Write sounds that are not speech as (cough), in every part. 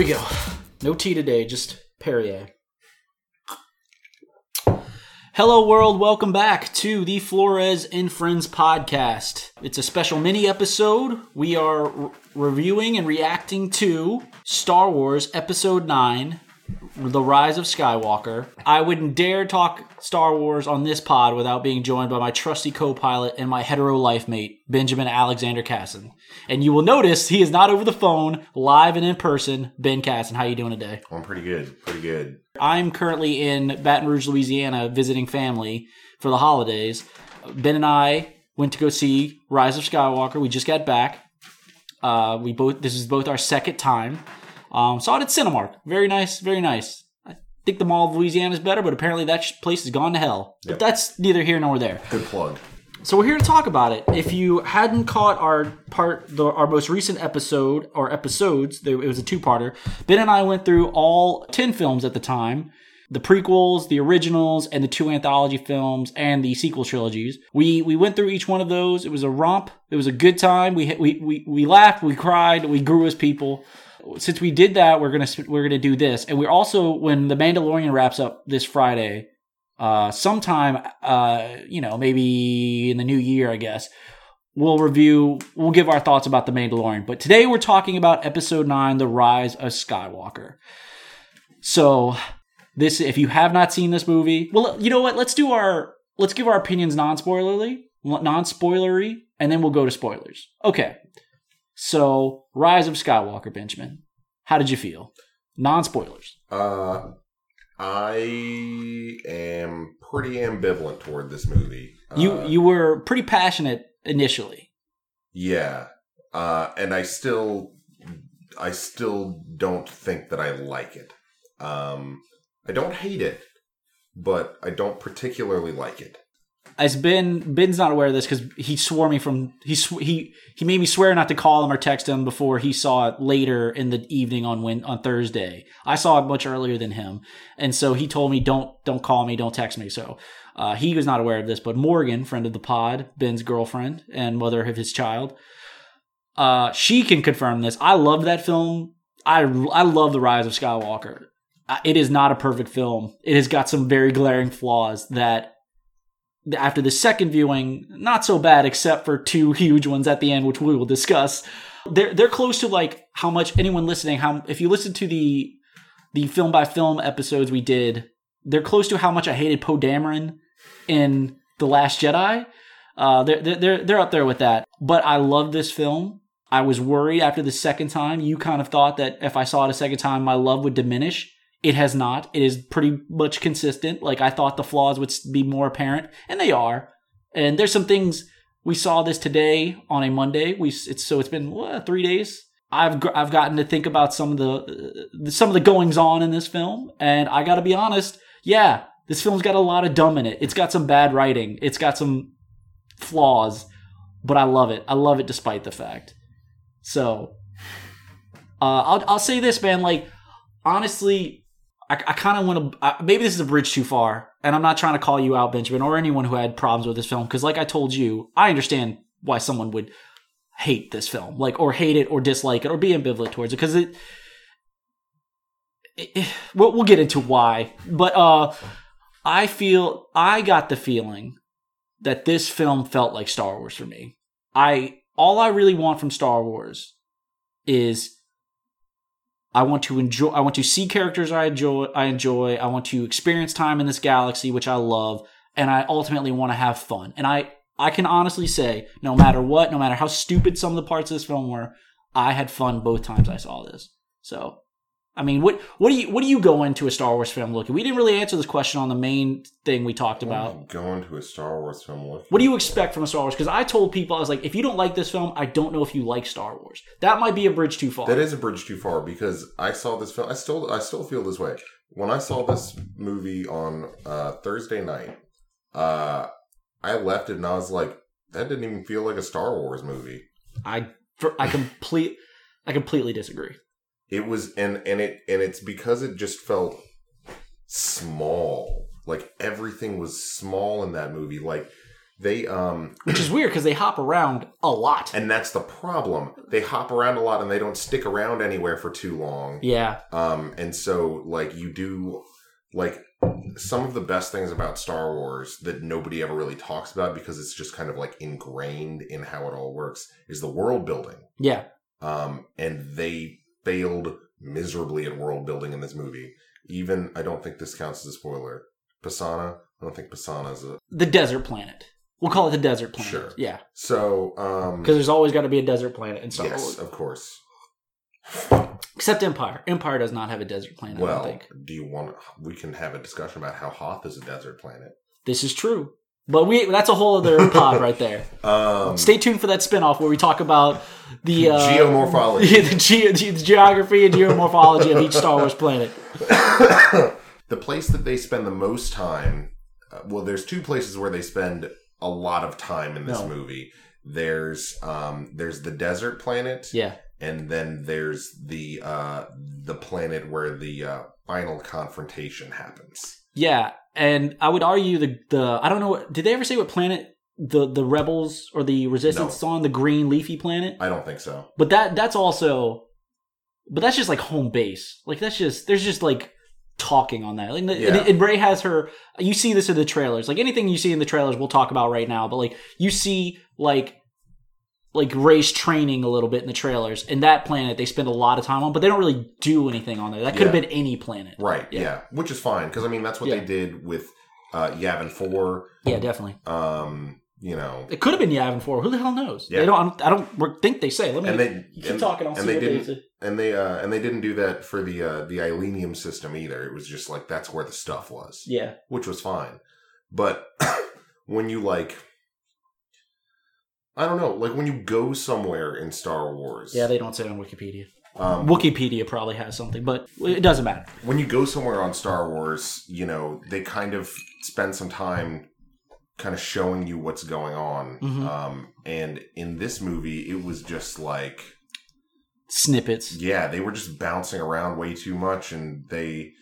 we go. No tea today, just Perrier. Hello, world. Welcome back to the Flores and Friends podcast. It's a special mini episode. We are re- reviewing and reacting to Star Wars Episode 9 The Rise of Skywalker. I wouldn't dare talk Star Wars on this pod without being joined by my trusty co pilot and my hetero life mate, Benjamin Alexander Casson. And you will notice he is not over the phone, live and in person. Ben Casson, how are you doing today? I'm pretty good. Pretty good. I'm currently in Baton Rouge, Louisiana, visiting family for the holidays. Ben and I went to go see Rise of Skywalker. We just got back. Uh, we both. This is both our second time. Um, saw it at Cinemark. Very nice. Very nice. I think the Mall of Louisiana is better, but apparently that sh- place has gone to hell. But that's neither here nor there. Good plug. So we're here to talk about it. If you hadn't caught our part, the, our most recent episode or episodes, there, it was a two-parter. Ben and I went through all ten films at the time, the prequels, the originals, and the two anthology films and the sequel trilogies. We we went through each one of those. It was a romp. It was a good time. We we we, we laughed, we cried, we grew as people. Since we did that, we're gonna we're gonna do this, and we're also when the Mandalorian wraps up this Friday uh, sometime, uh, you know, maybe in the new year, I guess, we'll review, we'll give our thoughts about The Mandalorian. But today we're talking about episode nine, The Rise of Skywalker. So, this, if you have not seen this movie, well, you know what? Let's do our, let's give our opinions non spoilerly, non spoilery, and then we'll go to spoilers. Okay. So, Rise of Skywalker, Benjamin. How did you feel? Non spoilers. Uh, I am pretty ambivalent toward this movie. You Uh, you were pretty passionate initially. yeah, uh, and I still, I still don't think that I like it. Um, I don't hate it, but I don't particularly like it. As Ben Ben's not aware of this because he swore me from he sw- he he made me swear not to call him or text him before he saw it later in the evening on when on Thursday. I saw it much earlier than him, and so he told me don't don't call me, don't text me. So uh, he was not aware of this, but Morgan, friend of the pod, Ben's girlfriend and mother of his child, uh, she can confirm this. I love that film. I I love the Rise of Skywalker. It is not a perfect film. It has got some very glaring flaws that after the second viewing, not so bad, except for two (laughs) huge ones at the end, which we will discuss. They're they're close to like how much anyone listening, how if you listen to the the film by film episodes we did, they're close to how much I hated Poe Dameron in The Last Jedi. Uh, they're they're they're they're up there with that. But I love this film. I was worried after the second time. You kind of thought that if I saw it a second time, my love would diminish. It has not. It is pretty much consistent. Like I thought the flaws would be more apparent, and they are. And there's some things we saw this today on a Monday. We it's so it's been what, three days. I've I've gotten to think about some of the uh, some of the goings on in this film, and I got to be honest. Yeah, this film's got a lot of dumb in it. It's got some bad writing. It's got some flaws, but I love it. I love it despite the fact. So, uh, I'll I'll say this, man. Like honestly, I, I kind of want to. Maybe this is a bridge too far, and I'm not trying to call you out, Benjamin, or anyone who had problems with this film. Because, like I told you, I understand why someone would hate this film, like or hate it, or dislike it, or be ambivalent towards it, because it. it- it- we'll, we'll get into why, but uh, I feel I got the feeling that this film felt like Star Wars for me. I all I really want from Star Wars is I want to enjoy. I want to see characters I enjoy. I enjoy. I want to experience time in this galaxy, which I love, and I ultimately want to have fun. And I, I can honestly say, no matter what, no matter how stupid some of the parts of this film were, I had fun both times I saw this. So, I mean, what, what do you, what do you go into a Star Wars film looking? We didn't really answer this question on the main thing we talked about. Going to a Star Wars film. Look. What do you expect from a Star Wars? Because I told people I was like, if you don't like this film, I don't know if you like Star Wars. That might be a bridge too far. That is a bridge too far because I saw this film. I still, I still feel this way. When I saw this movie on uh, Thursday night, uh, I left it and I was like, that didn't even feel like a Star Wars movie. I for, I complete I completely disagree. It was, and and it and it's because it just felt small. Like everything was small in that movie. Like They um (clears throat) which is weird because they hop around a lot. and that's the problem. They hop around a lot and they don't stick around anywhere for too long. Yeah, Um and so like you do like some of the best things about Star Wars that nobody ever really talks about because it's just kind of like ingrained in how it all works is the world building. yeah. Um and they failed miserably at world building in this movie. Even I don't think this counts as a spoiler. Pasaana, I don't think Pasaana is a The desert planet. We'll call it the desert planet. Sure. Yeah, so um because there's always got to be a desert planet in Star yes, of course. Except Empire. Empire does not have a desert planet. I Well, don't think do you want? We can have a discussion about how Hoth is a desert planet. this is true. But we that's a whole other (laughs) pod right there. Um, Stay tuned for that spinoff where we talk about the uh, Geomorphology. (laughs) the, ge- the geography and geomorphology of each Star Wars planet. (coughs) the place that they spend the most time. Uh, well, there's two places where they spend a lot of time in this No. movie. There's um, there's the desert planet, Yeah, and then there's the uh, the planet where the uh, final confrontation happens. yeah, and I would argue the the I don't know what did they ever say what planet the the rebels or the resistance is on the green leafy planet? I don't think so. But that that's also, but that's just like home base. Like that's just there's just like talking on that. Like, and- and, Rey has her. You see this in the trailers. Like anything you see in the trailers, we'll talk about right now. But like you see like like Rey's training a little bit in the trailers. And that planet they spend a lot of time on, but they don't really do anything on there. That could have been any planet. Right? Yeah. Yeah, which is fine because I mean that's what Yeah. they did with uh, Yavin Four. Yeah, definitely. Um, you know, It could have been Yavin Four. Who the hell knows? Yeah. They don't. I don't, think they say. Let me and they keep and, talking. I'll and see they didn't and they uh and they didn't do that for the uh the Ileenium system either. It was just like that's where the stuff was, Yeah. which was fine. But (coughs) when you like, I don't know, like when you go somewhere in Star Wars, Yeah, they don't say on Wikipedia. um, Wikipedia probably has something, but it doesn't matter. when you go somewhere on Star Wars, you know, they kind of spend some time kind of showing you what's going on. Mhm. Um, and in this movie, it was just like, Snippets. yeah, they were just bouncing around way too much, and they,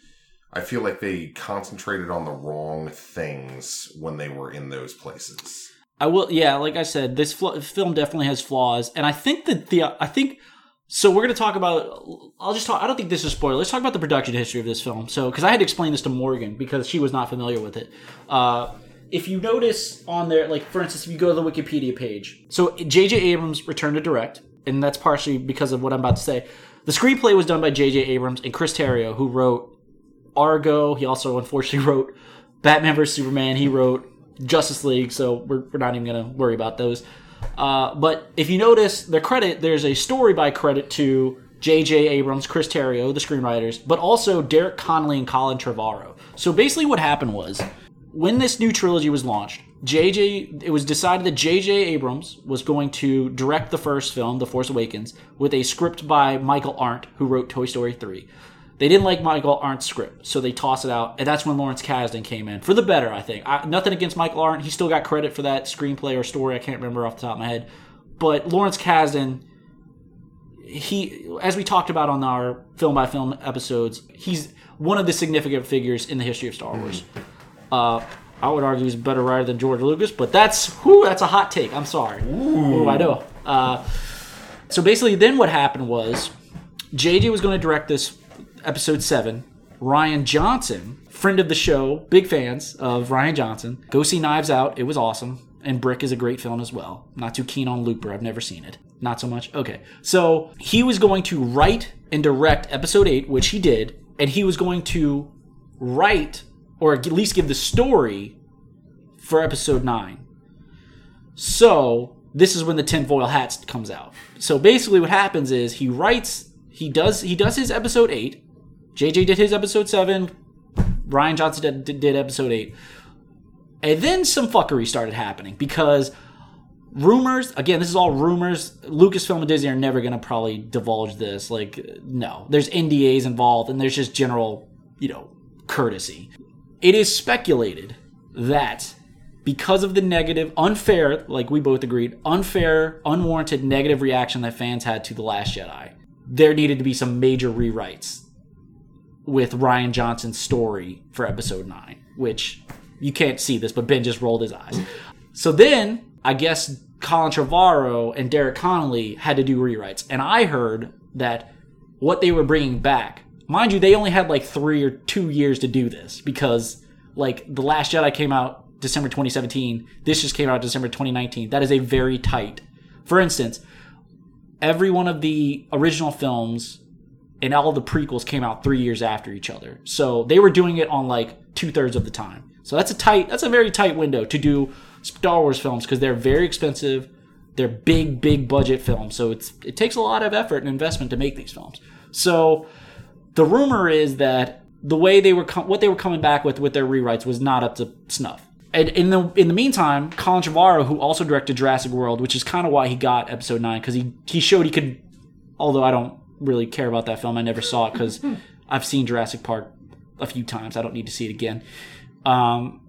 I feel like they concentrated on the wrong things when they were in those places. I will. Yeah, like I said, this fl- film definitely has flaws, and I think that the I think so. We're going to talk about. I'll just talk. I don't think this is spoiler. Let's talk about the production history of this film. So, because I had to explain this to Morgan because she was not familiar with it. Uh, if you notice on there, like for instance, if you go to the Wikipedia page, so J.J. Abrams returned to direct, and that's partially because of what I'm about to say. The screenplay was done by J.J. Abrams and Chris Terrio, who wrote Argo. He also unfortunately (laughs) wrote Batman vs Superman. He wrote Justice League, so we're, we're not even going to worry about those. Uh, but if you notice the credit, there's a story by credit to J.J. Abrams, Chris Terrio, the screenwriters, but also Derek Connolly and Colin Trevorrow. So basically, what happened was when this new trilogy was launched, JJ it was decided that JJ Abrams was going to direct the first film, The Force Awakens, with a script by Michael Arndt, who wrote Toy Story 3. They didn't like Michael Arndt's script, so they tossed it out, and that's when Lawrence Kasdan came in for the better, I think. I, nothing against Michael Arndt; he still got credit for that screenplay or story. I can't remember off the top of my head, but Lawrence Kasdan, he, as we talked about on our film by film episodes, he's one of the significant figures in the history of Star Wars. Uh, I would argue he's a better writer than George Lucas, but that's whew, that's a hot take. I'm sorry. Ooh, I know. Uh, so basically, then what happened was JJ was going to direct this episode seven. Rian Johnson, friend of the show, big fans of Rian Johnson. Go see Knives Out. It was awesome. And Brick is a great film as well. Not too keen on Looper. I've never seen it. Not so much. Okay. So he was going to write and direct episode eight, which he did. And he was going to write, or at least give the story for episode nine. So this is when the tinfoil hat comes out. So basically, what happens is he writes, he does, he does his episode eight. JJ did his episode seven. Rian Johnson did, did, episode eight. And then some fuckery started happening because rumors, again, this is all rumors. Lucasfilm and Disney are never going to probably divulge this. Like, no. There's NDAs involved and there's just general, you know, courtesy. It is speculated that because of the negative, unfair, like we both agreed, unfair, unwarranted negative reaction that fans had to The Last Jedi, there needed to be some major rewrites with Rian Johnson's story for episode 9, which you can't see this, but Ben just rolled his eyes. So then, I guess Colin Trevorrow and Derek Connolly had to do rewrites, and I heard that what they were bringing back, mind you, they only had like three or two years to do this because like the Last Jedi came out December 2017, this just came out December 2019. That is a very tight. For instance, every one of the original films and all the prequels came out three years after each other. So they were doing it on like two thirds of the time. So that's a tight, that's a very tight window to do Star Wars films because they're very expensive. They're big, big budget films. So it's it takes a lot of effort and investment to make these films. So the rumor is that the way they were com- what they were coming back with with their rewrites was not up to snuff. And in the in the meantime, Colin Trevorrow, who also directed Jurassic World, which is kind of why he got Episode Nine, because he he showed he could. Although I don't really care about that film, I never saw it because (laughs) I've seen Jurassic Park a few times. I don't need to see it again. Um,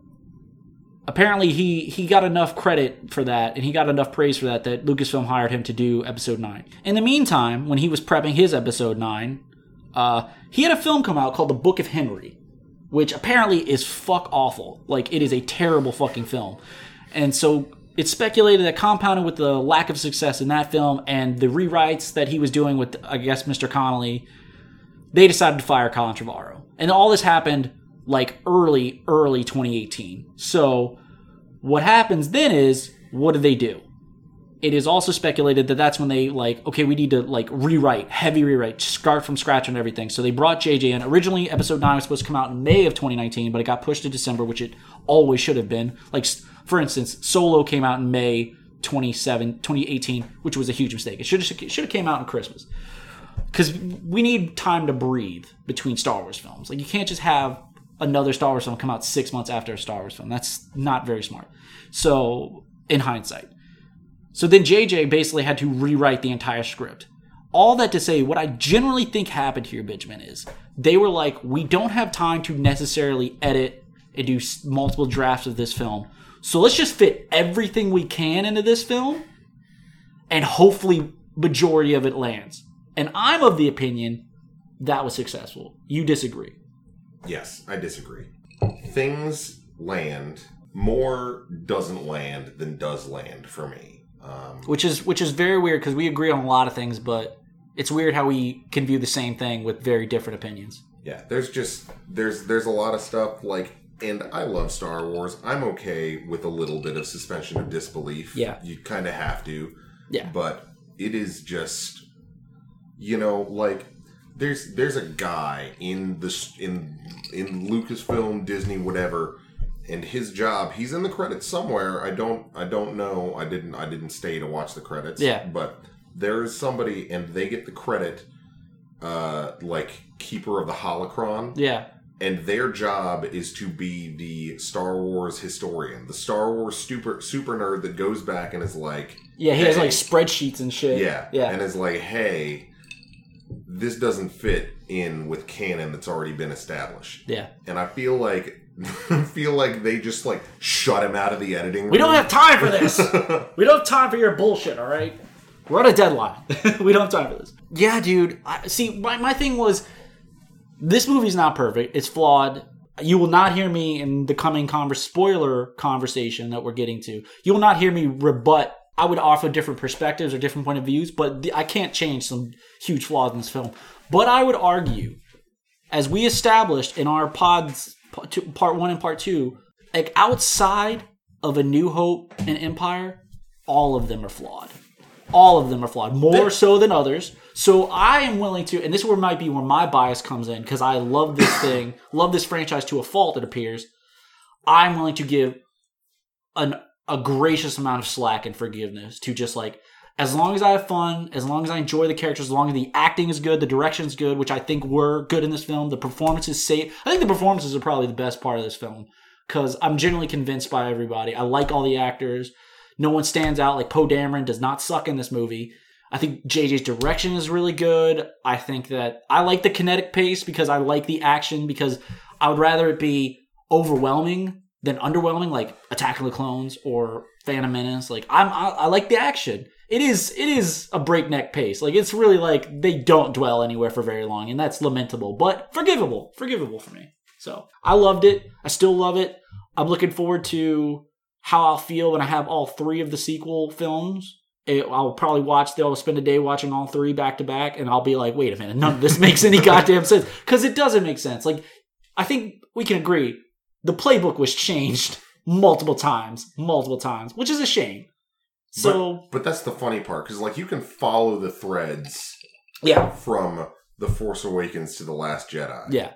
apparently, he he got enough credit for that, and he got enough praise for that that Lucasfilm hired him to do Episode Nine. In the meantime, when he was prepping his Episode Nine, uh, he had a film come out called The Book of Henry which apparently is fuck awful. Like it is a terrible fucking film. And so it's speculated that compounded with the lack of success in that film and the rewrites that he was doing with I guess Mr. Connolly, they decided to fire Colin Trevorrow. And all this happened like early early 2018. So what happens then is what do they do? it is also speculated that that's when they like okay we need to like rewrite heavy rewrite start from scratch and everything so they brought jj in originally episode 9 was supposed to come out in may of 2019 but it got pushed to december which it always should have been like for instance solo came out in may 27 2018 which was a huge mistake. It should have should have came out in christmas. Because we need time to breathe between star wars films. Like you can't just have another star wars film come out six months after a star wars film. That's not very smart. So in hindsight. So then JJ basically had to rewrite the entire script. All that to say, what I generally think happened here, Benjamin, is they were like, we don't have time to necessarily edit and do multiple drafts of this film. So let's just fit everything we can into this film and hopefully majority of it lands. And I'm of the opinion that was successful. You disagree. Yes, I disagree. Things land, more doesn't land than does land for me. Um, which is which is very weird because we agree on a lot of things, but it's weird how we can view the same thing with very different opinions. Yeah, there's just there's there's a lot of stuff like and I love Star Wars. I'm okay with a little bit of suspension of disbelief. Yeah. You kind of have to. Yeah. But it is just you know, like there's there's a guy in the in in Lucasfilm, Disney, whatever and his job he's in the credits somewhere i don't i don't know i didn't i didn't stay to watch the credits yeah but there is somebody and they get the credit uh like keeper of the holocron yeah and their job is to be the Star Wars historian, the Star Wars super super nerd that goes back and is like, yeah, he hey, has like spreadsheets and shit. Yeah, yeah, and is like, hey, this doesn't fit in with canon that's already been established. Yeah, and I feel like (laughs) feel like they just like shut him out of the editing room. We don't have time for this. (laughs) we don't have time for your bullshit, all right? We're on a deadline. (laughs) we don't have time for this. Yeah, dude. I, see, my, my thing was this movie's not perfect. It's flawed. You will not hear me in the coming converse, spoiler conversation that we're getting to. You will not hear me rebut. I would offer different perspectives or different point of views, but the, I can't change some huge flaws in this film. But I would argue, as we established in our pods part one and part two, like outside of A New Hope and Empire, all of them are flawed. All of them are flawed, more so than others. So I am willing to, and this where might be where my bias comes in because I love this (coughs) thing, love this franchise to a fault. It appears I'm willing to give an a gracious amount of slack and forgiveness to just like as long as I have fun, as long as I enjoy the characters, as long as the acting is good, the direction is good, which I think were good in this film, the performances safe. I think the performances are probably the best part of this film because I'm generally convinced by everybody. I like all the actors. No one stands out. Like Poe Dameron does not suck in this movie. I think JJ's direction is really good. I think that I like the kinetic pace because I like the action because I would rather it be overwhelming than underwhelming, like Attack of the Clones or Phantom Menace. Like I'm, I, I like the action it is it is a breakneck pace. Like it's really like they don't dwell anywhere for very long, and that's lamentable, but forgivable, forgivable for me. So I loved it. I still love it. I'm looking forward to how I'll feel when I have all three of the sequel films. It, I'll probably watch. They'll spend a day watching all three back to back, and I'll be like, "Wait a minute, none of this (laughs) makes any goddamn sense." Because it doesn't make sense. Like, I think we can agree the playbook was changed multiple times, multiple times, which is a shame. So But that's the funny part because like you can follow the threads yeah, from the Force Awakens to the Last Jedi. yeah,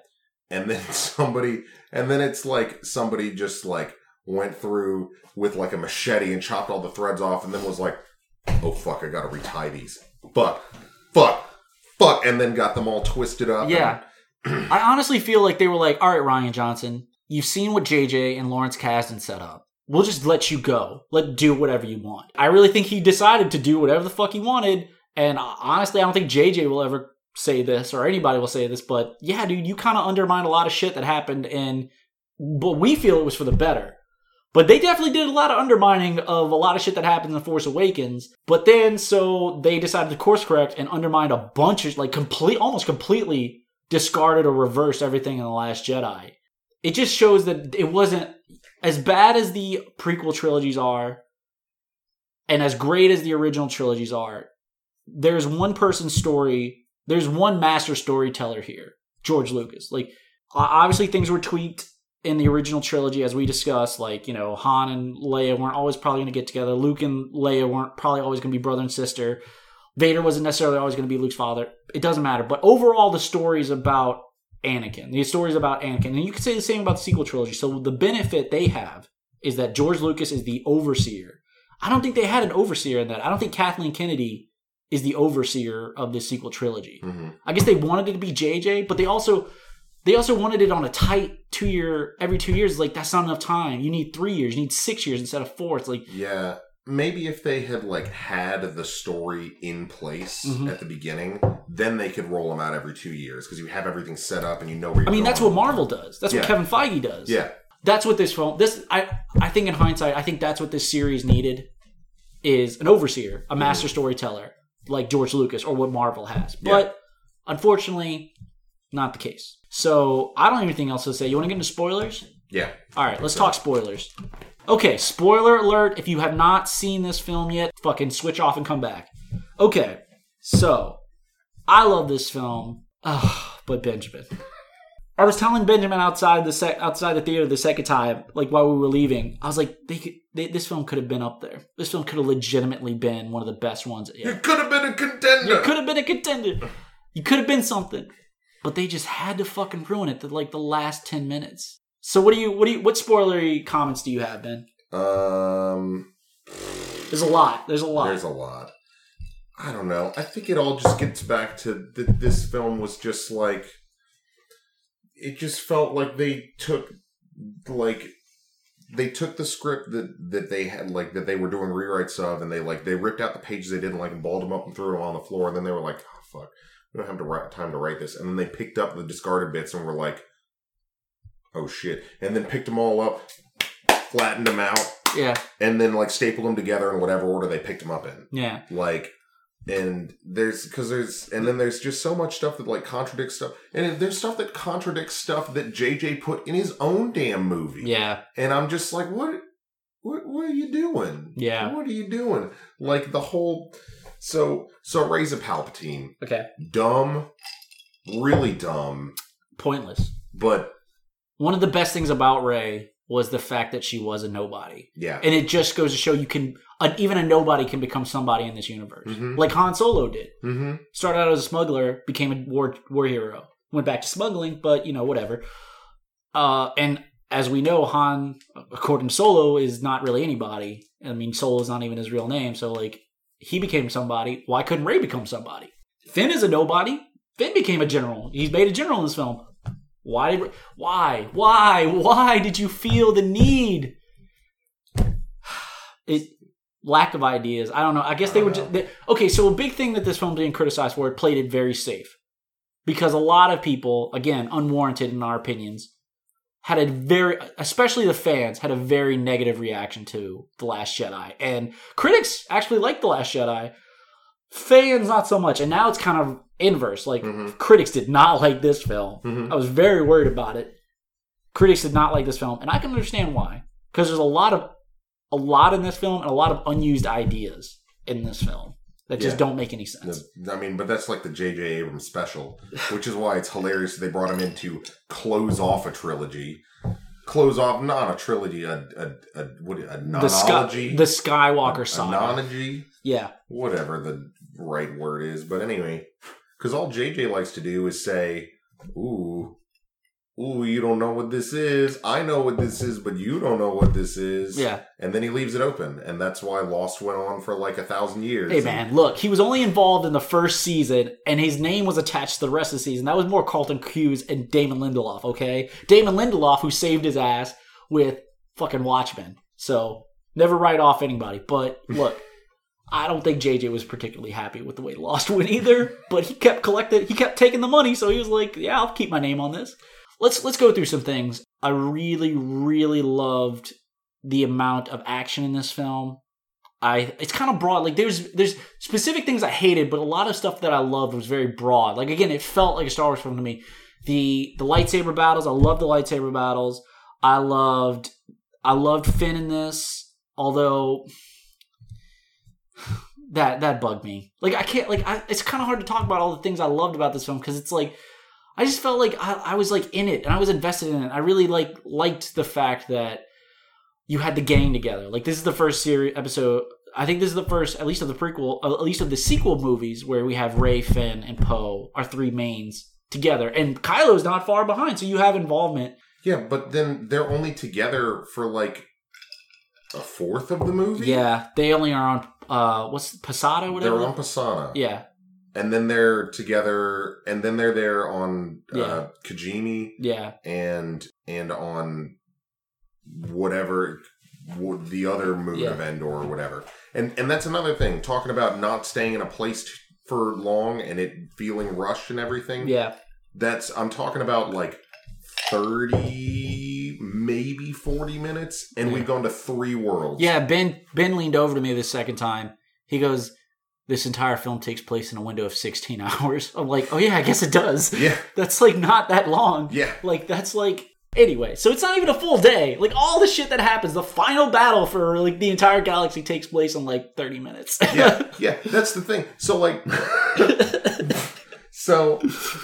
and then (laughs) somebody and then it's like somebody just like went through with like a machete and chopped all the threads off and then was like oh fuck i gotta retie these fuck fuck fuck and then got them all twisted up yeah. I honestly feel like they were like, "All right, Rian Johnson, you've seen what JJ and Lawrence Kasdan set up. We'll just let you go. Let do whatever you want." I really think he decided to do whatever the fuck he wanted, and honestly, I don't think JJ will ever say this or anybody will say this, but yeah, dude, you kind of undermined a lot of shit that happened, and but we feel it was for the better. But they definitely did a lot of undermining of a lot of shit that happens in Force Awakens. But then, so they decided to course correct and undermined a bunch of, like, complete, almost completely discarded or reversed everything in The Last Jedi. It just shows that it wasn't as bad as the prequel trilogies are, and as great as the original trilogies are. There's one person's story. There's one master storyteller here, George Lucas. Like, obviously, things were tweaked in the original trilogy, as we discussed. Like, you know, Han and Leia weren't always probably going to get together. Luke and Leia weren't probably always going to be brother and sister. Vader wasn't necessarily always going to be Luke's father. It doesn't matter. But overall, the stories about Anakin, the stories about Anakin, and you could say the same about the sequel trilogy. So the benefit they have is that George Lucas is the overseer. I don't think they had an overseer in that. I don't think Kathleen Kennedy is the overseer of this sequel trilogy. hmm I guess they wanted it to be JJ, but they also they also wanted it on a tight two year every two years. Like that's not enough time. You need three years. You need six years instead of four. It's like yeah maybe if they had like had the story in place Mhm. at the beginning then they could roll them out every two years because you have everything set up and you know where you're I mean that's what. Marvel does. That's what Kevin Feige does. yeah that's what this film this I I think in hindsight I think that's what this series needed is an overseer, a master storyteller like George Lucas or what Marvel has. But unfortunately, not the case. So I don't have anything else to say. You want to get into spoilers? yeah All right, let's talk spoilers. Okay, spoiler alert. If you have not seen this film yet, fucking switch off and come back. Okay, so I love this film. Ugh, but Benjamin. I was telling Benjamin outside the sec- outside the theater the second time, like while we were leaving, I was like, they could, they, this film could have been up there. This film could have legitimately been one of the best ones. It could have been a contender It could have been a contender. You could have been something, but they just had to fucking ruin it. To like the last ten minutes. So what do you what do you what spoilery comments do you have, Ben? um There's a lot. There's a lot. There's a lot. I don't know. I think it all just gets back to that this film was just like it just felt like they took like they took the script that that they had like that they were doing rewrites of and they like they ripped out the pages they didn't like and balled them up and threw them on the floor and then they were like oh fuck we don't have to write, time to write this. And then they picked up the discarded bits and were like oh shit. And then picked them all up flattened them out yeah, and then like stapled them together in whatever order they picked them up in. Yeah, like and there's because there's and then there's just so much stuff that like contradicts stuff. And there's stuff that contradicts stuff that jj put in his own damn movie. Yeah, and i'm just like what what what are you doing? Yeah. what are you doing? Like the whole so so Rey's a palpatine okay. dumb really dumb Pointless. but One of the best things about Rey was the fact that she was a nobody, yeah and it just goes to show you can uh, even a nobody can become somebody in this universe, Mhm. like Han Solo did. mm-hmm started out as a smuggler, became a war war hero, went back to smuggling, but you know whatever. Uh, and as we know, Han, according to Solo, is not really anybody. I mean, Solo is not even his real name, so like he became somebody. Why couldn't Rey become somebody? Finn is a nobody. Finn became a general. He's made a general in this film. Why? Did, why? Why? Why did you feel the need? (sighs) It lack of ideas. I don't know. I guess they I were don't just they, okay. So a big thing that this film didn't criticize for it played it very safe because a lot of people, again, unwarranted in our opinions, had a very, especially the fans, had a very negative reaction to the Last Jedi, and critics actually liked the Last Jedi. Fans not so much, and now it's kind of inverse. Like Mhm. critics did not (laughs) like this film. Mhm. I was very worried about it. Critics did not like this film, and I can understand why. Because there's a lot of a lot in this film and a lot of unused ideas in this film that just Yeah. don't make any sense. I mean, but that's like the J.J. Abrams special, which is why it's hilarious they brought him in to close off a trilogy. Close off, not a trilogy, a a a, what, a The, Sky, the Skywalker a saga. nonology, yeah, whatever the right word is. But anyway, because all JJ likes to do is say, "Ooh, ooh, you don't know what this is. I know what this is, but you don't know what this is." yeah. and then he leaves it open, and that's why Lost went on for like a thousand years. Hey man, look, he was only involved in the first season, and his name was attached to the rest of the season. That was more Carlton Cuse and Damon Lindelof. Okay, Damon Lindelof, who saved his ass with fucking Watchmen. So never write off anybody. But (laughs) look, I don't think JJ was particularly happy with the way Lost went either. But he kept collecting, he kept taking the money, so he was like, "Yeah, I'll keep my name on this." Let's let's go through some things. I really, really loved the amount of action in this film. I it's kind of broad. Like there's there's specific things I hated, but a lot of stuff that I loved was very broad. Like again, it felt like a Star Wars film to me. The the lightsaber battles, I loved the lightsaber battles. I loved I loved Finn in this, although (sighs) that that bugged me. Like I can't like I, it's kind of hard to talk about all the things I loved about this film because it's like I just felt like I, I was like in it and I was invested in it. I really like liked the fact that you had the gang together. Like this is the first series episode. I think this is the first, at least of the prequel, uh, at least of the sequel movies, where we have Rey, Finn, and Poe, our three mains together, and Kylo's not far behind. So you have involvement. Yeah, but then they're only together for like a fourth of the movie. Yeah, they only are on uh, what's Posada, whatever. they're on Pasaana. yeah, and then they're together, and then they're there on Yeah. uh, Kijimi yeah, and and on whatever the other moon Yeah. of Endor or whatever. And and that's another thing. Talking about not staying in a place for long and it feeling rushed and everything. yeah, That's I'm talking about like thirty, maybe forty minutes, and Yeah. we've gone to three worlds. yeah. Ben Ben leaned over to me the second time. He goes, "This entire film takes place in a window of sixteen (laughs) hours." I'm like, "Oh yeah, I guess it does." yeah, (laughs) That's like not that long. yeah. Like that's like anyway. So it's not even a full day. Like all the shit that happens, the final battle for like the entire galaxy takes place in like 30 minutes. yeah, (laughs) yeah. That's the thing. So like, so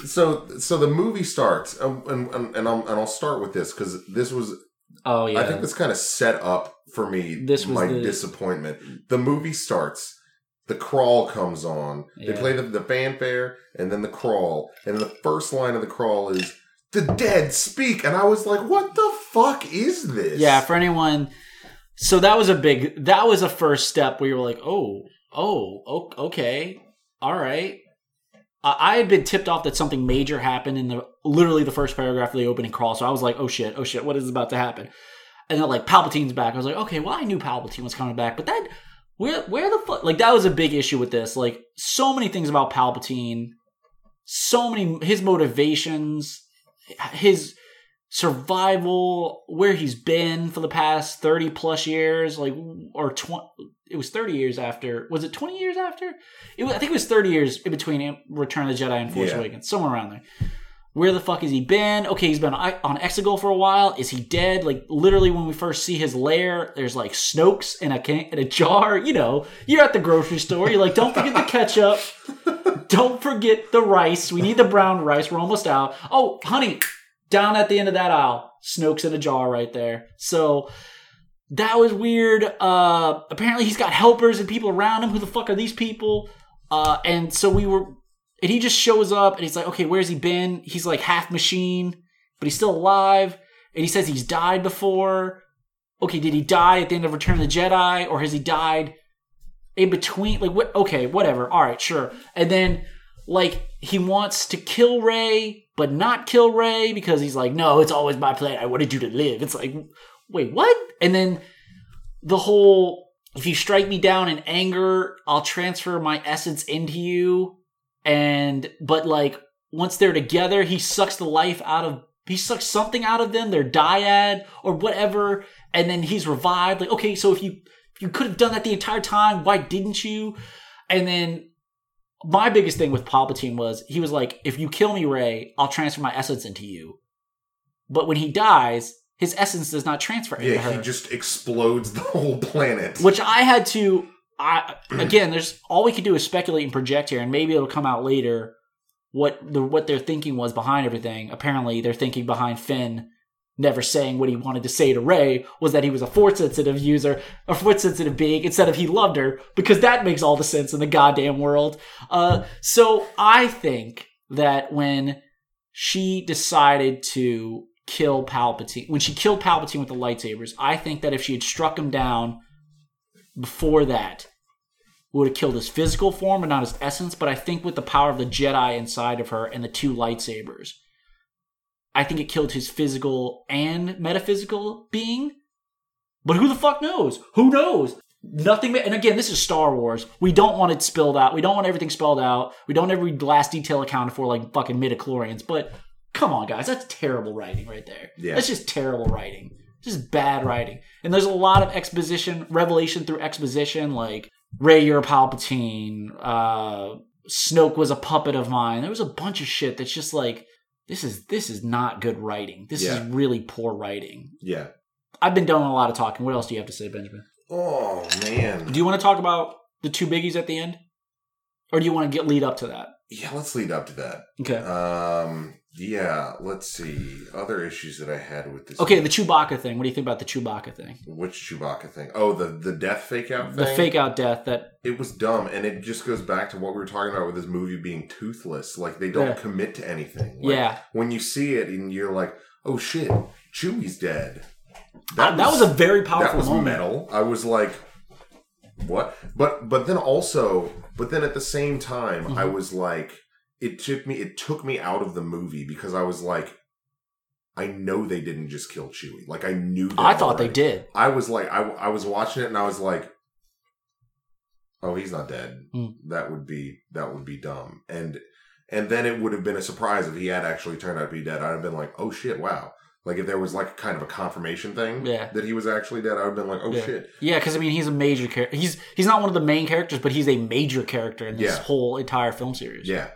so so the movie starts, um, and and and I'll, and I'll start with this because this was oh yeah. I think this kind of set up for me This was my the- disappointment. The movie starts. The crawl comes on. They play the, the fanfare and then the crawl. And the first line of the crawl is, The dead speak. And I was like, What the fuck is this? yeah, for anyone so that was a big that was a first step where you were like, "Oh, oh, okay. All right." I I had been tipped off that something major happened in the literally the first paragraph of the opening crawl, so I was like, "Oh shit, oh shit, what is about to happen?" And then like Palpatine's back. I was like, "Okay, well I knew Palpatine was coming back, but that where where the fuck like that was a big issue with this. Like so many things about Palpatine, so many his motivations, his survival, where he's been for the past 30 plus years, like or 20 it was 30 years after. Was it 20 years after? It was, I think it was 30 years in between Return of the Jedi and Force Yeah. Awakens, somewhere around there. Where the fuck has he been? Okay, he's been on Exegol for a while. Is he dead? Like literally, when we first see his lair, there's like Snokes in a can- in a jar. You know, you're at the grocery store. You're like, don't forget the ketchup. don't forget the rice. We need the brown rice. We're almost out. Oh, honey, down at the end of that aisle, Snoke's in a jar right there. So that was weird. Uh, apparently he's got helpers and people around him. Who the fuck are these people? Uh, and so we were, and he just shows up and he's like, okay, where's he been? He's like half machine, but he's still alive. And he says he's died before. Okay, did he die at the end of Return of the Jedi, or has he died in between? Like, what? Okay, whatever. All right, sure. And then, like, he wants to kill Rey, but not kill Rey because he's like, no, it's always my plan. I wanted you to live. It's like, wait, what? And then the whole if you strike me down in anger, I'll transfer my essence into you. And but like once they're together, he sucks the life out of he sucks something out of them, their dyad or whatever, and then he's revived. Like, okay, so if you if you could have done that the entire time, why didn't you? And then my biggest thing with Palpatine was he was like, if you kill me, Rey, I'll transfer my essence into you. But when he dies, his essence does not transfer into Yeah, he just explodes the whole planet. which I had to. I again, there's all we can do is speculate and project here, and maybe it'll come out later what the what their thinking was behind everything. Apparently, their thinking behind Finn never saying what he wanted to say to Rey was that he was a force sensitive user, a force sensitive being, instead of he loved her, because that makes all the sense in the goddamn world. Uh, so I think that when she decided to kill Palpatine, when she killed Palpatine with the lightsabers, I think that if she had struck him down before that, would have killed his physical form and not his essence. But I think with the power of the Jedi inside of her and the two lightsabers, I think it killed his physical and metaphysical being. But who the fuck knows? Who knows? Nothing. And again, this is Star Wars. We don't want it spelled out. We don't want everything spelled out. We don't every last detail accounted for like fucking midichlorians. But come on, guys, that's terrible writing right there. Yeah. That's just terrible writing. Just bad writing. And there's a lot of exposition, revelation through exposition, like Rey, you're a Palpatine. Uh, Snoke was a puppet of mine. There was a bunch of shit that's just like this is this is not good writing. This Yeah. is really poor writing. yeah. I've been doing a lot of talking. What else do you have to say, Benjamin? Oh man. Do you want to talk about the two biggies at the end, or do you want to get lead up to that? Yeah, let's lead up to that. Okay. Um, yeah, let's see. Other issues that I had with this. Okay, the Chewbacca thing. What do you think about the Chewbacca thing? Which Chewbacca thing? Oh, the the death fake out The thing. fake out death that It was dumb, and it just goes back to what we were talking about with this movie being toothless. Like they don't Yeah. commit to anything. Like, yeah. When you see it, and you're like, "Oh shit, Chewie's dead." That, that was a very powerful that was moment. metal. I was like, "What?" But but then also, but then at the same time, I Mhm. was like, it took me it took me out of the movie because I was like, I know they didn't just kill Chewie. Like I knew. That I thought they did. I was like, I I was watching it and I was like, oh, he's not dead. Mm. That would be that would be dumb. And and then it would have been a surprise if he had actually turned out to be dead. I'd have been like, oh shit, wow. Like if there was like kind of a confirmation thing Yeah. that he was actually dead, I would have been like, oh Yeah. shit. Yeah, because I mean, he's a major character. He's he's not one of the main characters, but he's a major character in this Yeah. whole entire film series. Yeah.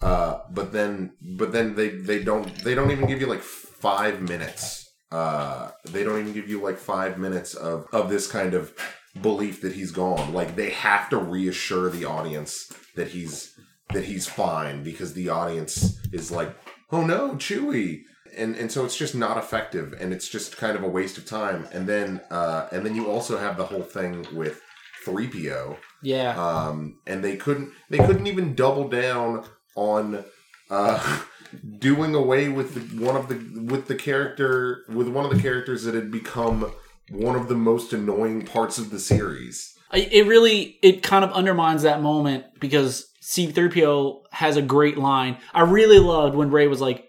Uh, but then, but then they they don't they don't even give you like five minutes. Uh, they don't even give you like five minutes of of this kind of belief that he's gone. Like they have to reassure the audience that he's that he's fine because the audience is like, oh no, Chewie. And, and so it's just not effective and it's just kind of a waste of time and then uh, and then you also have the whole thing with 3PO Yeah. um, and they couldn't they couldn't even double down on uh, (laughs) doing away with the, one of the with the character with one of the characters that had become one of the most annoying parts of the series. It really it kind of undermines that moment because C3PO has a great line. I really loved when Rey was like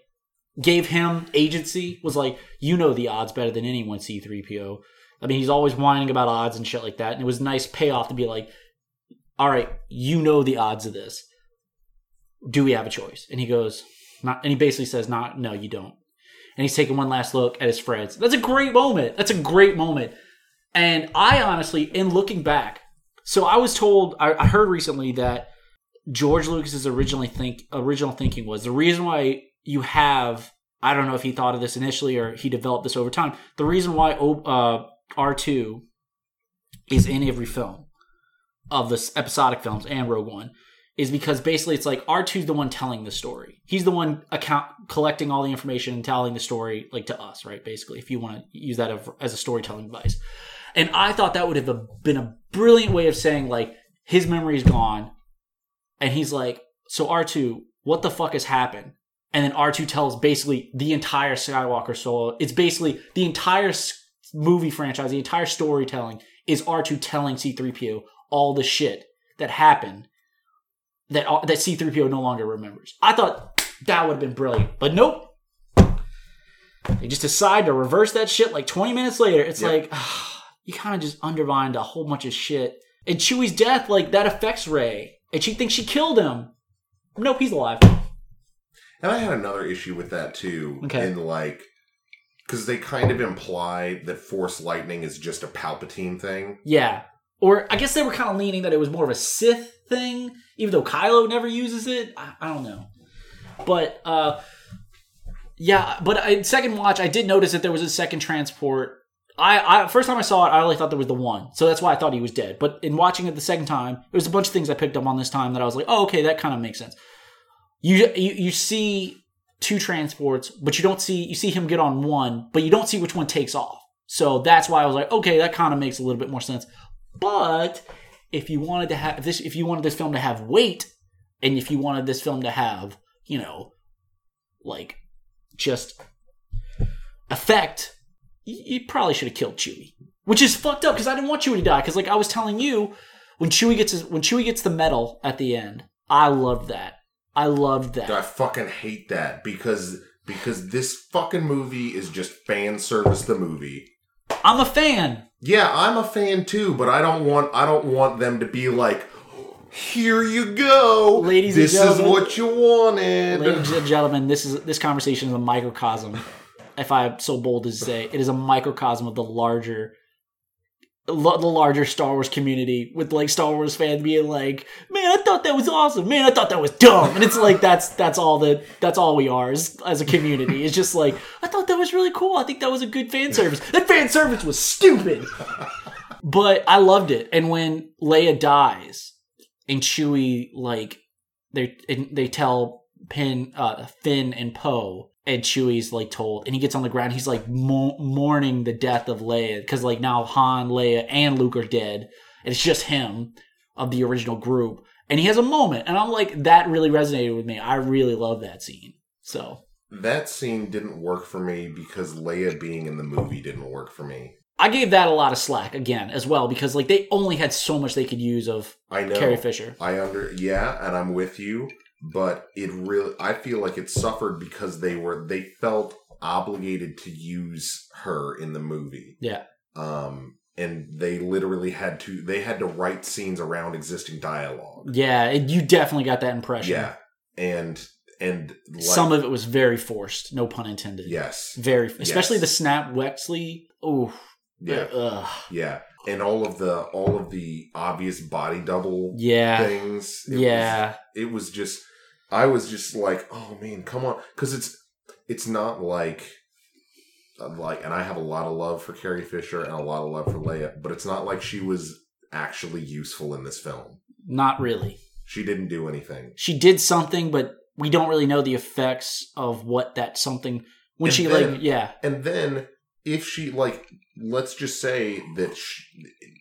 gave him agency was like you know the odds better than anyone C3PO. I mean he's always whining about odds and shit like that and it was a nice payoff to be like all right, you know the odds of this. Do we have a choice? And he goes not and he basically says not no you don't. And he's taking one last look at his friends. That's a great moment. That's a great moment. And I honestly, in looking back, so I was told, I, I heard recently that George Lucas's originally think original thinking was the reason why you have. I don't know if he thought of this initially or he developed this over time. The reason why O- uh, R two is in every film of the episodic films and Rogue One is because basically it's like R2's the one telling the story. He's the one account collecting all the information and telling the story like to us, right? Basically, if you want to use that as a storytelling device. And I thought that would have been a brilliant way of saying like his memory is gone and he's like, "So R2, what the fuck has happened?" And then R2 tells basically the entire Skywalker solo. It's basically the entire movie franchise, the entire storytelling is R2 telling C3PO all the shit that happened that uh, that C3PO no longer remembers. I thought that would have been brilliant, but nope. They just decide to reverse that shit like 20 minutes later. It's Yep. like ah, you kind of just undermined a whole bunch of shit. And Chewie's death, like that affects Rey, and she thinks she killed him. Nope, he's alive. And I had another issue with that too. Okay. In like, because they kind of imply that Force lightning is just a Palpatine thing. Yeah. Or I guess they were kind of leaning that it was more of a Sith thing, even though Kylo never uses it. I, I don't know. But uh Yeah, but I, second watch, I did notice that there was a second transport. I, I first time I saw it, I only thought there was the one, so that's why I thought he was dead. But in watching it the second time, there was a bunch of things I picked up on this time that I was like, oh, okay, that kind of makes sense. You, you you see two transports, but you don't see you see him get on one, but you don't see which one takes off. So that's why I was like, okay, that kind of makes a little bit more sense. But if you wanted to have this, if you wanted this film to have weight, and if you wanted this film to have, you know, like just effect, you, you probably should have killed Chewie, which is fucked up because I didn't want Chewie to die. Because like I was telling you, when Chewie gets his, when Chewie gets the medal at the end, I loved that. I loved that. I fucking hate that because because this fucking movie is just fan service. The movie. I'm a fan. Yeah, I'm a fan too, but I don't want I don't want them to be like, here you go, Ladies and gentlemen This is what you wanted. Ladies and gentlemen, this is this conversation is a microcosm. If I'm so bold as to say, it is a microcosm of the larger, the larger Star Wars community. With like Star Wars fans being like, "Man, I thought that was awesome. Man, I thought that was dumb." And it's like that's that's all that that's all we are as, as a community. It's just like I thought that was really cool. I think that was a good fan service. That fan service was stupid, but I loved it. And when Leia dies, and Chewie like they they tell Pin, uh, Finn and Poe, and Chewie's like told, and he gets on the ground. He's like mo- mourning the death of Leia because like now Han, Leia, and Luke are dead. And it's just him of the original group, and he has a moment, and I'm like that really resonated with me. I really love that scene. So that scene didn't work for me because Leia being in the movie didn't work for me. I gave that a lot of slack again as well because like they only had so much they could use of I know. Carrie Fisher. I under yeah, and I'm with you, but it really I feel like it suffered because they were they felt obligated to use her in the movie. Yeah. Um and they literally had to they had to write scenes around existing dialogue. Yeah, it, you definitely got that impression. Yeah. And and like, Some of it was very forced, no pun intended. yes. Very, especially Yes. the snap Wexley. Oh, Yeah. Ugh. Yeah. And all of the all of the obvious body double Yeah. things. It was- Yeah. it was just i was just like oh man come on because it's it's not like uh, like and i have a lot of love for carrie fisher and a lot of love for leia but it's not like she was actually useful in this film Not really. she didn't do anything She did something, but we don't really know the effects of what that something. When And she then- like, yeah, and then if she like let's just say that sh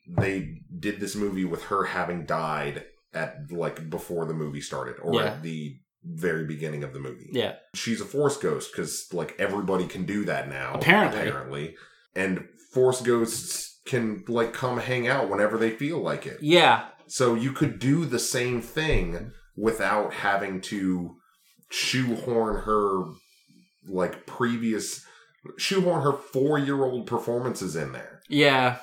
they did this movie with her having died at like before the movie started or Yeah. at the very beginning of the movie yeah, she's a force ghost because like everybody can do that now Apparently. apparently and force ghosts can like come hang out whenever they feel like it yeah, so you could do the same thing without having to shoehorn her like previous shoehorn her four-year-old performances in there yeah.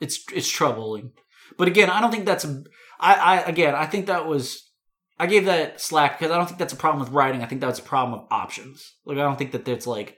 It's it's troubling, but again, I don't think that's a. I, I again, I think that was. I gave that slack because I don't think that's a problem with writing. I think that's a problem of options. Like I don't think that there's like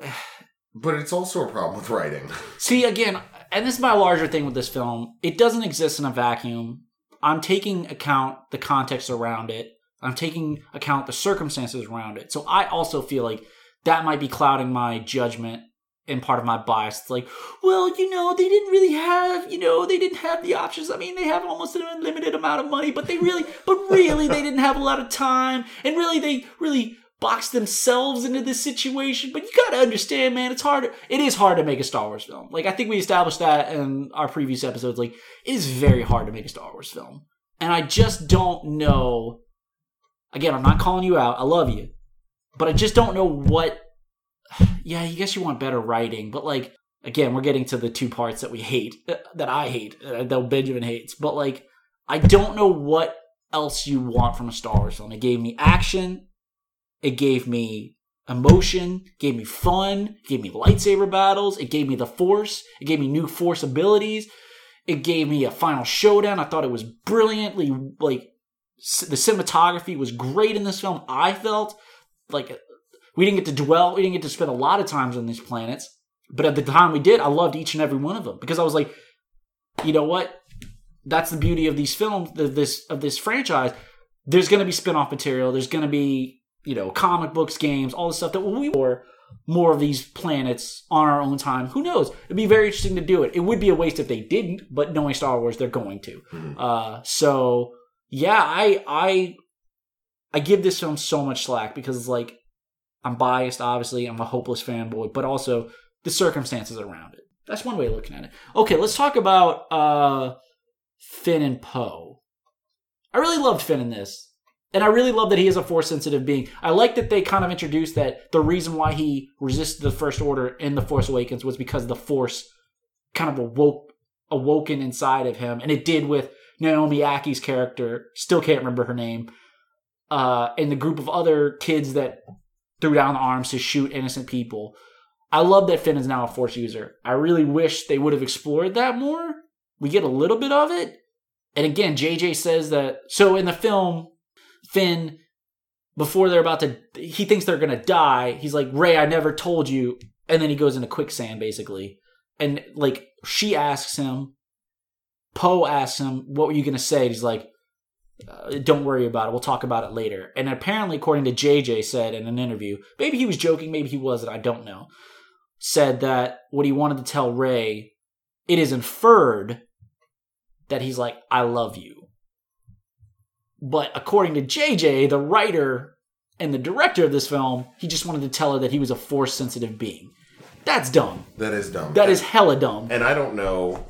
(sighs) but it's also a problem with writing (laughs) See, again, and this is my larger thing with this film. It doesn't exist in a vacuum. I'm taking account the context around it. I'm taking account the circumstances around it. So I also feel like that might be clouding my judgment and part of my bias. It's like, well, you know, they didn't really have, you know, they didn't have the options. I mean, they have almost an unlimited amount of money, but they really, but really, they didn't have a lot of time. And really, they really boxed themselves into this situation. But you gotta understand, man, it's hard. It is hard to make a Star Wars film. Like, I think we established that in our previous episodes. Like, it is very hard to make a Star Wars film. And I just don't know. Again, I'm not calling you out. I love you. But I just don't know what. (sighs) Yeah, I guess you want better writing, but like, again, we're getting to the two parts that we hate, uh, that I hate, uh, that Benjamin hates. But like, I don't know what else you want from a Star Wars film. It gave me action, it gave me emotion, gave me fun, gave me lightsaber battles, it gave me the Force, it gave me new Force abilities, it gave me a final showdown. I thought it was brilliantly like the cinematography was great in this film. I felt like we didn't get to dwell, we didn't get to spend a lot of times on these planets, but at the time we did, I loved each and every one of them because I was like, you know what? That's the beauty of these films, of this of this franchise. There's going to be spin-off material. There's going to be you know, comic books, games, all the stuff that when we were more of these planets on our own time. Who knows? It'd be very interesting to do it. It would be a waste if they didn't, but knowing Star Wars, they're going to. Mhm. Uh, so yeah, I I I give this film so much slack because it's like I'm biased, obviously. I'm a hopeless fanboy, but also the circumstances around it. That's one way of looking at it. Okay, let's talk about uh Finn and Poe. I really loved Finn in this. And I really love that he is a force sensitive being. I like that they kind of introduced that the reason why he resisted the First Order in The Force Awakens was because the Force kind of awoke awoken inside of him. And it did with Naomi Ackie's character, still can't remember her name, uh, and the group of other kids that threw down the arms to shoot innocent people. I love that Finn is now a Force user. I really wish they would have explored that more. We get a little bit of it. And again, JJ says that. So in the film, Finn, before they're about to, he thinks they're to die. He's like, Rey, I never told you. And then he goes into quicksand, basically. And like, she asks him, Poe asks him, What were you to say? He's like, uh, Don't worry about it. We'll talk about it later. And apparently, according to JJ, said in an interview, maybe he was joking, maybe he wasn't, I don't know, said that what he wanted to tell Rey, it is inferred that he's like, I love you. But according to JJ, the writer and the director of this film, he just wanted to tell her that he was a force sensitive being. That's dumb. That is dumb. That is hella dumb. And I don't know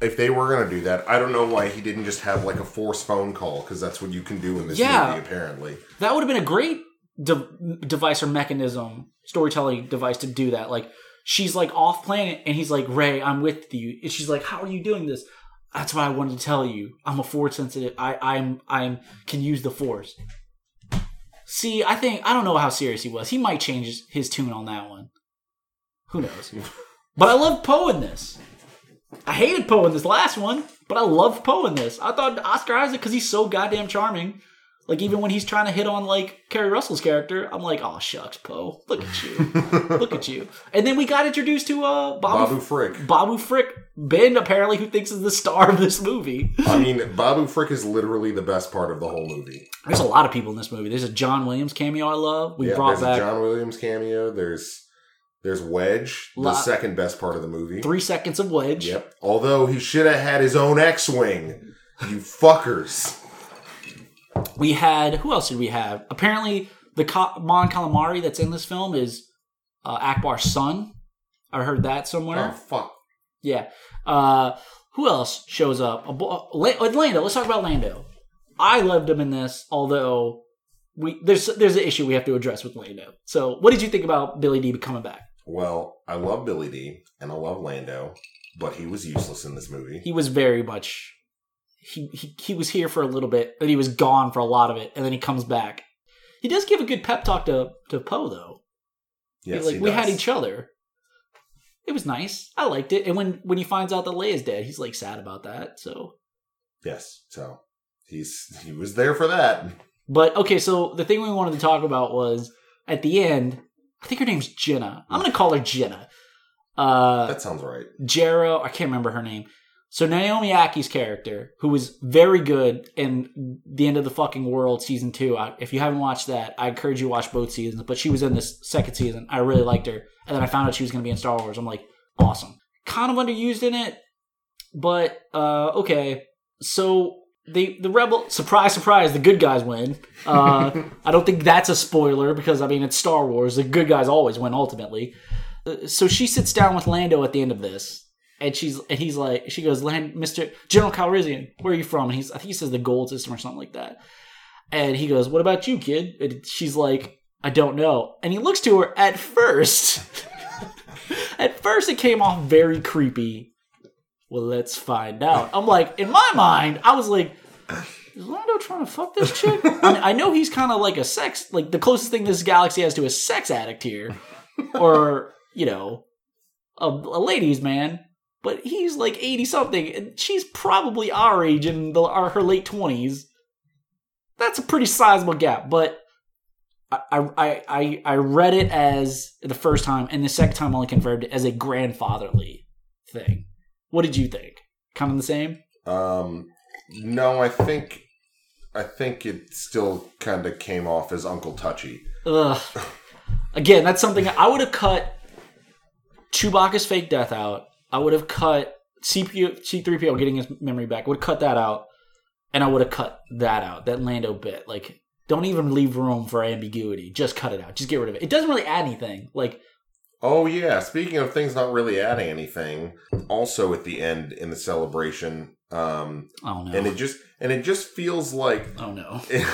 if they were gonna do that. I don't know why he didn't just have like a force phone call because that's what you can do in this Yeah. movie apparently. That would have been a great de- device or mechanism, storytelling device to do that. Like she's like off planet, and he's like, "Rey, I'm with you," and she's like, "How are you doing this?" That's why I wanted to tell you. I'm a force sensitive. I, I'm, I'm can use the force. See, I think I don't know how serious he was. He might change his, his tune on that one. Who knows? (laughs) but I love Poe in this. I hated Poe in this last one, but I love Poe in this. I thought Oscar Isaac because he's so goddamn charming. Like even when he's trying to hit on like Keri Russell's character, I'm like, oh shucks, Poe, look at you, (laughs) look at you. And then we got introduced to uh Babu Babu Frick. Babu Frick, Ben apparently who thinks is the star of this movie. I mean, Babu Frick is literally the best part of the whole movie. There's a lot of people in this movie. There's a John Williams cameo I love. We yeah, brought there's back a John Williams cameo. There's there's Wedge, the Lot- second best part of the movie. three seconds of Wedge. Yep. Although he should have had his own X-wing. You fuckers. We had who else did we have? Apparently, the Ka- Mon Calamari that's in this film is uh, Ackbar's son. I heard that somewhere. Oh fuck. Yeah. Uh, who else shows up? Bo- La- Lando. Let's talk about Lando. I loved him in this, although we there's there's an issue we have to address with Lando. So, what did you think about Billy Dee coming back? Well, I love Billy Dee and I love Lando, but he was useless in this movie. He was very much he he, he was here for a little bit, but he was gone for a lot of it, and then he comes back. He does give a good pep talk to to Poe though. Yes, like we does. had each other. It was nice. I liked it. And when when he finds out that Leia's dead, he's like sad about that. So, Yes. So he's he was there for that. but okay. So the thing we wanted to talk about was at the end. I think her name's Jenna. I'm gonna call her Jenna. Uh, That sounds right. Jera, I can't remember her name. So Naomi Ackie's character, who was very good in the end of the fucking world season two. I, if you haven't watched that, I encourage you to watch both seasons. But she was in this second season. I really liked her, and then I found out she was going to be in Star Wars. I'm like, awesome. Kind of underused in it, but uh, okay. So the the rebel surprise surprise the good guys win. Uh, (laughs) I don't think that's a spoiler because I mean it's Star Wars. The good guys always win ultimately. Uh, So she sits down with Lando at the end of this, and she's and he's like, she goes, Land, Mister General Calrissian, where are you from? And he's I think he says the Gold System or something like that. And he goes, What about you, kid? And she's like, I don't know. And he looks to her at first. (laughs) at first, it came off very creepy. Well, let's find out. I'm like, in my mind, I was like, is Lando trying to fuck this chick? I, mean, I know he's kind of like a sex, like the closest thing this galaxy has to a sex addict here, or you know, a, a ladies' man. But he's like eighty something, and she's probably our age in the, our, her late twenties. That's a pretty sizable gap, but I, I I I read it as the first time, and the second time only confirmed it as a grandfatherly thing. What did you think? Kind of the same. Um, no, I think I think it still kind of came off as Uncle Touchy. Ugh. Again, that's something I would have cut Chewbacca's fake death out. I would have cut CPU, C3PO getting his memory back. would have cut that out. And I would have cut that out, that Lando bit. Like, don't even leave room for ambiguity. Just cut it out. Just get rid of it. It doesn't really add anything. Like, Oh yeah, speaking of things not really adding anything, also at the end in the celebration, um, oh no. and it just and it just feels like, oh no. (laughs)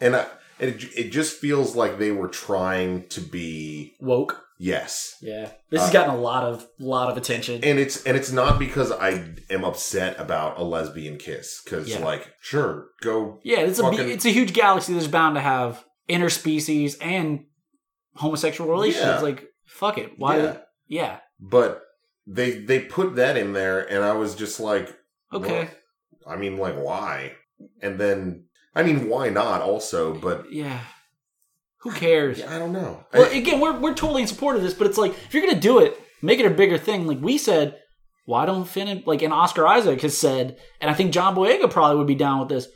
and I, it it just feels like they were trying to be Woke. yes, Yeah. This has gotten a lot of lot of attention. and it's and it's not because I am upset about a lesbian kiss because Yeah. like sure go Yeah, it's a it's a huge galaxy that's bound to have interspecies and homosexual relations. Yeah. Like, fuck it. Why? Yeah. Yeah. but they they put that in there and I was just like Okay. I mean like why and then I mean why not also but Yeah. Who cares? Yeah, I don't know. Well, I- again, we're we're totally in support of this, but it's like if you're gonna do it, make it a bigger thing. Like we said, why don't Finn and like and Oscar Isaac has said, and I think John Boyega probably would be down with this.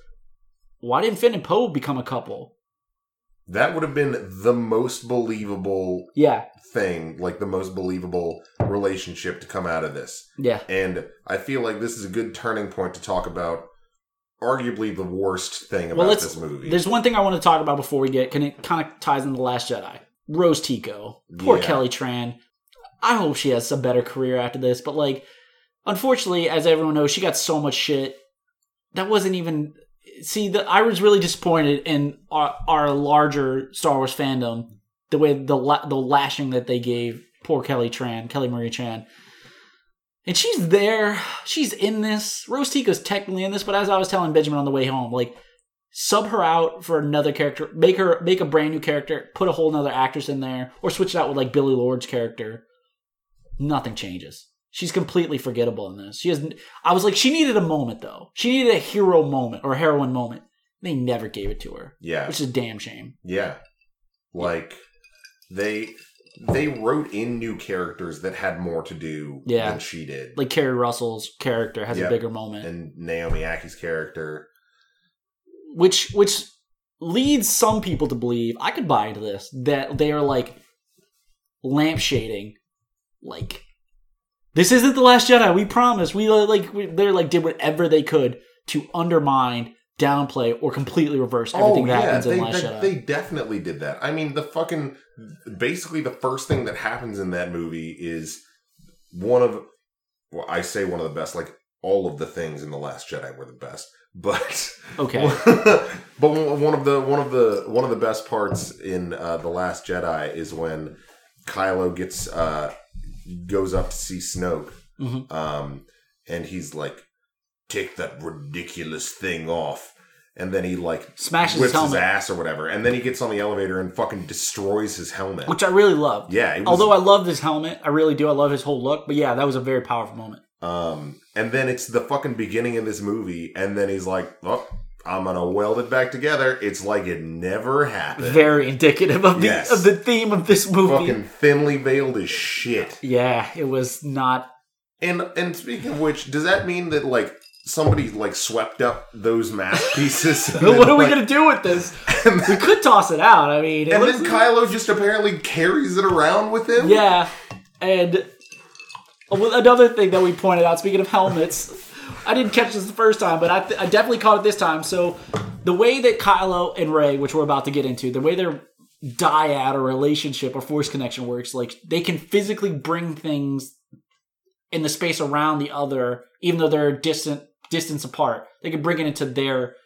Why didn't Finn and Poe become a couple? That would have been the most believable Yeah, thing, like the most believable relationship to come out of this. yeah, And I feel like this is a good turning point to talk about arguably the worst thing about Well, this movie. There's one thing I want to talk about before we get. Can it kind of ties into the Last Jedi? Rose Tico, poor Yeah. Kelly Tran. I hope she has a better career after this, but like, unfortunately, as everyone knows, she got so much shit. That wasn't even. See, the I was really disappointed in our, our larger Star Wars fandom. The way the la- the lashing that they gave poor Kelly Tran, Kelly Marie Tran. And she's there. She's in this. Rose Tico's technically in this, but as I was telling Benjamin on the way home, like sub her out for another character, make her make a brand new character, put a whole nother actress in there, or switch it out with like Billie Lourd's character. Nothing changes. She's completely forgettable in this. She hasn't. I was like, she needed a moment though. She needed a hero moment or a heroine moment. They never gave it to her, yeah. which is a damn shame. Yeah. Like they they wrote in new characters that had more to do Yeah. than she did. Like Keri Russell's character has Yep. a bigger moment. and Naomi Ackie's character. which which leads some people to believe I could buy into this that they are like lampshading, like this isn't the last Jedi. We promise. We uh, like we, they're like did whatever they could to undermine, downplay, or completely reverse everything that happens Oh, they, in Last they, Jedi. they definitely did that. I mean, the fucking basically the first thing that happens in that movie is one of well, I say one of the best. Like all of the things in the Last Jedi were the best, (laughs) but okay, (laughs) but one of the one of the one of the best parts in uh, the Last Jedi is when Kylo gets uh, goes up to see Snoke, Mhm. um, and he's like, "Take that ridiculous thing off." And then he like smashes his whips his, helmet, ass or whatever, and then he gets on the elevator and fucking destroys his helmet. which I really love. yeah, was, Although I love this helmet, I really do. I love his whole look. But yeah, that was a very powerful moment. Um, and then it's the fucking beginning of this movie, and then he's like, "Oh, I'm gonna weld it back together." It's like it never happened. Very indicative of the Yes. of the theme of this movie. fucking thinly veiled as shit. Yeah, it was not And and speaking of which, does that mean that like somebody like swept up those mask (laughs) pieces? (laughs) what then, are we like- gonna do with this? (laughs) We could toss it out. I mean, and then Kylo just apparently carries it around with him. yeah, and uh, another thing that we pointed out. Speaking of helmets, I didn't catch this the first time, but I, th- I definitely caught it this time. So the way that Kylo and Rey, which we're about to get into, the way their dyad or relationship or force connection works, like they can physically bring things in the space around the other, even though they're distant distance apart. They can bring it into their.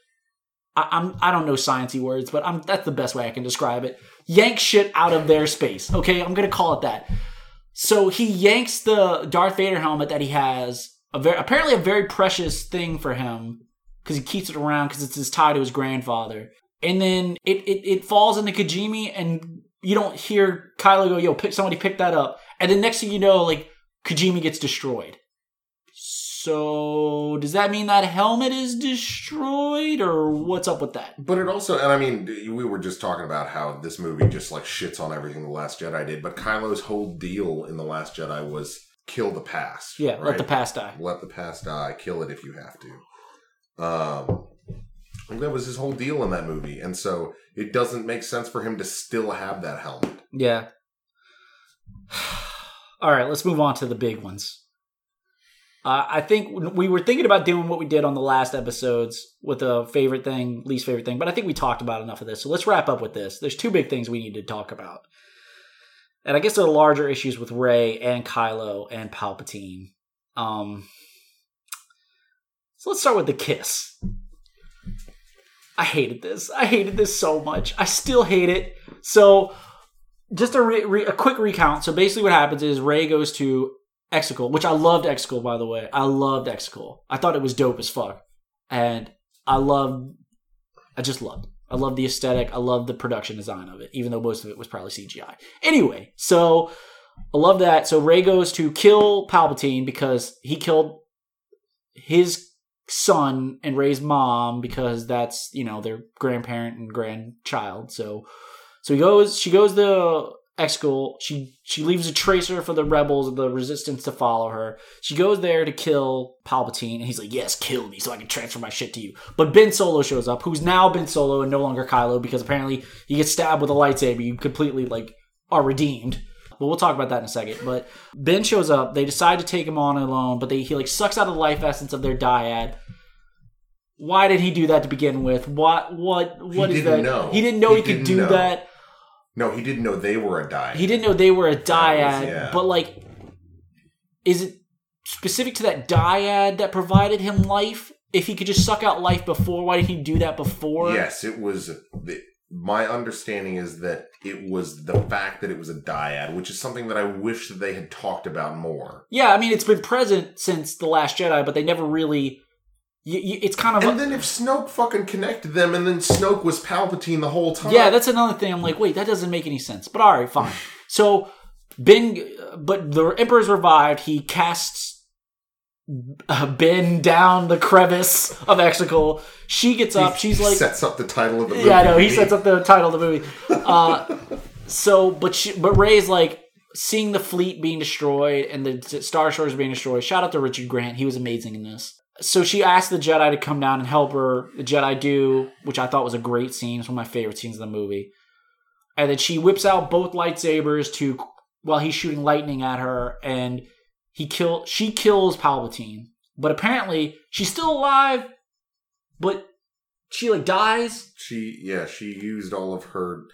I, I'm I don't know sciencey words, but I'm that's the best way I can describe it. Yank shit out of their space. Okay, I'm gonna call it that. So he yanks the Darth Vader helmet that he has, a very apparently a very precious thing for him because he keeps it around because it's his tie to his grandfather. And then it, it it falls into Kijimi, and you don't hear Kylo go, "Yo, pick somebody pick that up." And then next thing you know, like Kijimi gets destroyed. So does that mean that helmet is destroyed, or what's up with that? But it also, and I mean, we were just talking about how this movie just like shits on everything the Last Jedi did. But Kylo's whole deal in the Last Jedi was kill the past. Yeah, right? let the past die. let the past die. Kill it if you have to. Um, Like that was his whole deal in that movie, and so it doesn't make sense for him to still have that helmet. Yeah. (sighs) All right, let's move on to the big ones. Uh, I think we were thinking about doing what we did on the last episodes with a favorite thing, least favorite thing, but I think we talked about enough of this. So let's wrap up with this. There's two big things we need to talk about. And I guess there are larger issues with Rey and Kylo and Palpatine. Um, so let's start with the kiss. I hated this. I hated this so much. I still hate it. So, just a, re- re- a quick recount. So, basically, what happens is Rey goes to Exegol, which I loved Exegol, by the way. I loved Exegol. I thought it was dope as fuck. And I loved, I just loved. I love the aesthetic. I love the production design of it, even though most of it was probably CGI. Anyway, so I love that. So Rey goes to kill Palpatine because he killed his son and Rey's mom because that's you know their grandparent and grandchild. So so he goes. She goes to Exegol. She she leaves a tracer for the rebels, of the resistance to follow her. She goes there to kill Palpatine, and he's like, "Yes, kill me, so I can transfer my shit to you." But Ben Solo shows up, who's now Ben Solo and no longer Kylo, because apparently he gets stabbed with a lightsaber. You completely like are redeemed. But we'll talk about that in a second. But Ben shows up. They decide to take him on alone, but they he like sucks out of the life essence of their dyad. Why did he do that to begin with? What what what is didn't that? know. He didn't know he, He could didn't do know. that. No, he didn't know they were a dyad. He didn't know they were a dyad, yeah. but like, is it specific to that dyad that provided him life? If he could just suck out life before, why didn't he do that before? Yes, it was. My understanding is that it was the fact that it was a dyad, which is something that I wish that they had talked about more. Yeah, I mean, it's been present since The Last Jedi, but they never really. Y- y- it's kind of. And then if Snoke fucking connected them, and then Snoke was Palpatine the whole time. yeah, that's another thing. I'm like, wait, that doesn't make any sense. But all right, fine. (laughs) so Ben, but the Emperor's revived. He casts uh, Ben down the crevice of Exegol. She gets up. She's like, sets up the title of the movie. Yeah, I know. He sets up the title of the movie. (laughs) Uh, so, but she, but Rey's like seeing the fleet being destroyed and the Star Destroyers being destroyed. Shout out to Richard Grant. He was amazing in this. So she asked the Jedi to come down and help her. The Jedi do, which I thought was a great scene. It's one of my favorite scenes in the movie. And then she whips out both lightsabers to while he's shooting lightning at her, and he kill. She kills Palpatine, but apparently she's still alive. But she like dies. She yeah, she used all of her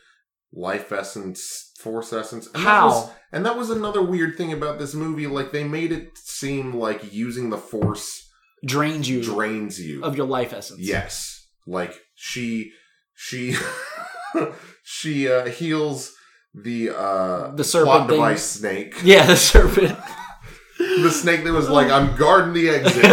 life essence, force essence. And How? That was, and that was another weird thing about this movie. Like they made it seem like using the force drains you drains you. of your life essence. Yes. Like she she (laughs) she uh heals the uh The serpent device snake. (laughs) Yeah, the serpent. (laughs) The snake that was like, I'm guarding the exit.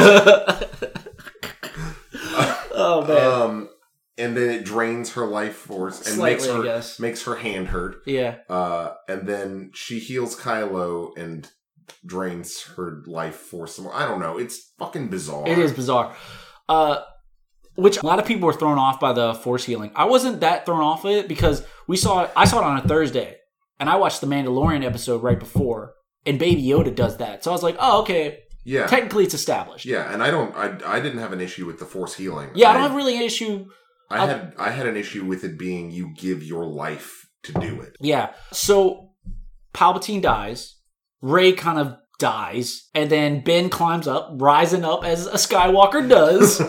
oh man. um and then it drains her life force and Slightly, makes her makes her hand hurt. yeah. Uh and then she heals Kylo and drains her life force some more. I don't know. It's fucking bizarre. It is bizarre. Uh which a lot of people were thrown off by the force healing. I wasn't that thrown off of it because we saw I saw it on a Thursday and I watched the Mandalorian episode right before and Baby Yoda does that. So I was like, "Oh, okay. Yeah. Technically it's established." yeah, and I don't I I didn't have an issue with the force healing. Yeah, I don't have really an issue I had I had an issue with it being you give your life to do it. Yeah. So Palpatine dies. Rey kind of dies. And then Ben climbs up, rising up as a Skywalker does,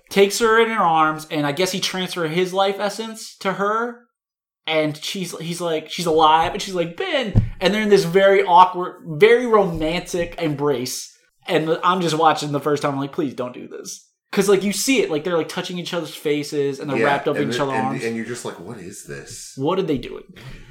(laughs) takes her in her arms, and I guess he transfers his life essence to her. And she's he's like, she's alive, and she's like, Ben. And they're in this very awkward, very romantic embrace. And I'm just watching the first time, I'm like, please don't do this. Cause like you see it, like they're like touching each other's faces and they're Yeah, wrapped up in each other's and, arms. and you're just like, what is this? what are they is this?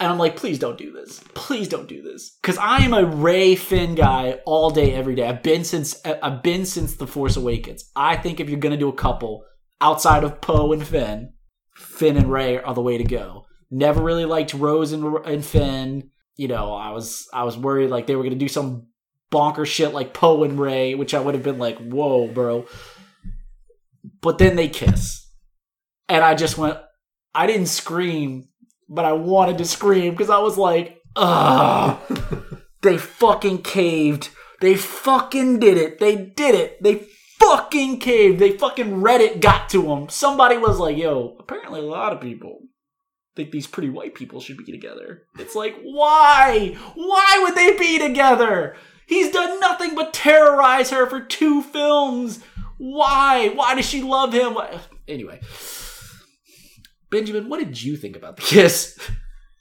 And I'm like, please don't do this. Please don't do this. Because I am a Rey Finn guy all day, every day. I've been since I've been since the Force Awakens. I think if you're gonna do a couple outside of Poe and Finn, Finn and Rey are the way to go. Never really liked Rose and, and Finn. You know, I was I was worried like they were gonna do some bonker shit like Poe and Rey, which I would have been like, whoa, bro. But then they kiss, and I just went. I didn't scream, but I wanted to scream because I was like, ugh. (laughs) they fucking caved. They fucking did it. They did it. They fucking caved. They fucking Reddit got to them. Somebody was like, yo, apparently a lot of people think these pretty white people should be together. It's like, why? Why would they be together? He's done nothing but terrorize her for two films. Why? Why does she love him? Anyway, Benjamin, what did you think about the kiss? (laughs)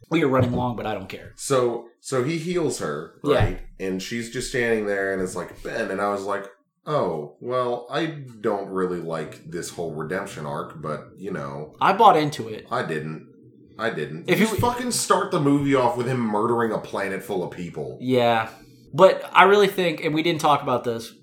We are running long, but I don't care. So so he heals her, Yeah. right? And she's just standing there and it's like, Ben, and I was like, Oh, well, I don't really like this whole redemption arc, but you know, I bought into it. I didn't. I didn't. If you- fucking start the movie off with him murdering a planet full of people. Yeah. But I really think, and we didn't talk about this,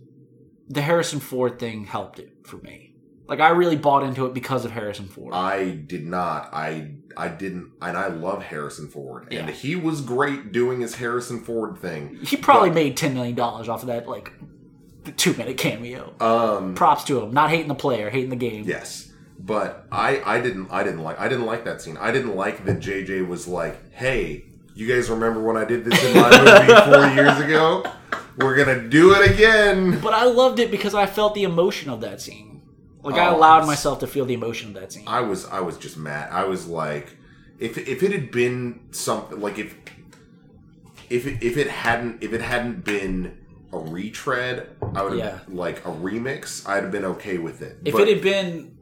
the Harrison Ford thing helped it for me. Like, I really bought into it because of Harrison Ford. I did not. I I didn't, and I love Harrison Ford, and Yeah. he was great doing his Harrison Ford thing. he probably but- made $10 million off of that, like, two minute cameo. Um, Props to him. Not hating the player, hating the game. Yes, but I I didn't I didn't like I didn't like that scene. I didn't like that JJ was like, "Hey, you guys remember when I did this in my (laughs) movie four years ago? We're gonna do it again." But I loved it because I felt the emotion of that scene. Like, I Oh, allowed myself to feel the emotion of that scene. I was I was just mad. I was like, if if it had been something like if if it, if it hadn't if it hadn't been a retread, I would have Yeah. like a remix. I'd have been okay with it. if But- it had been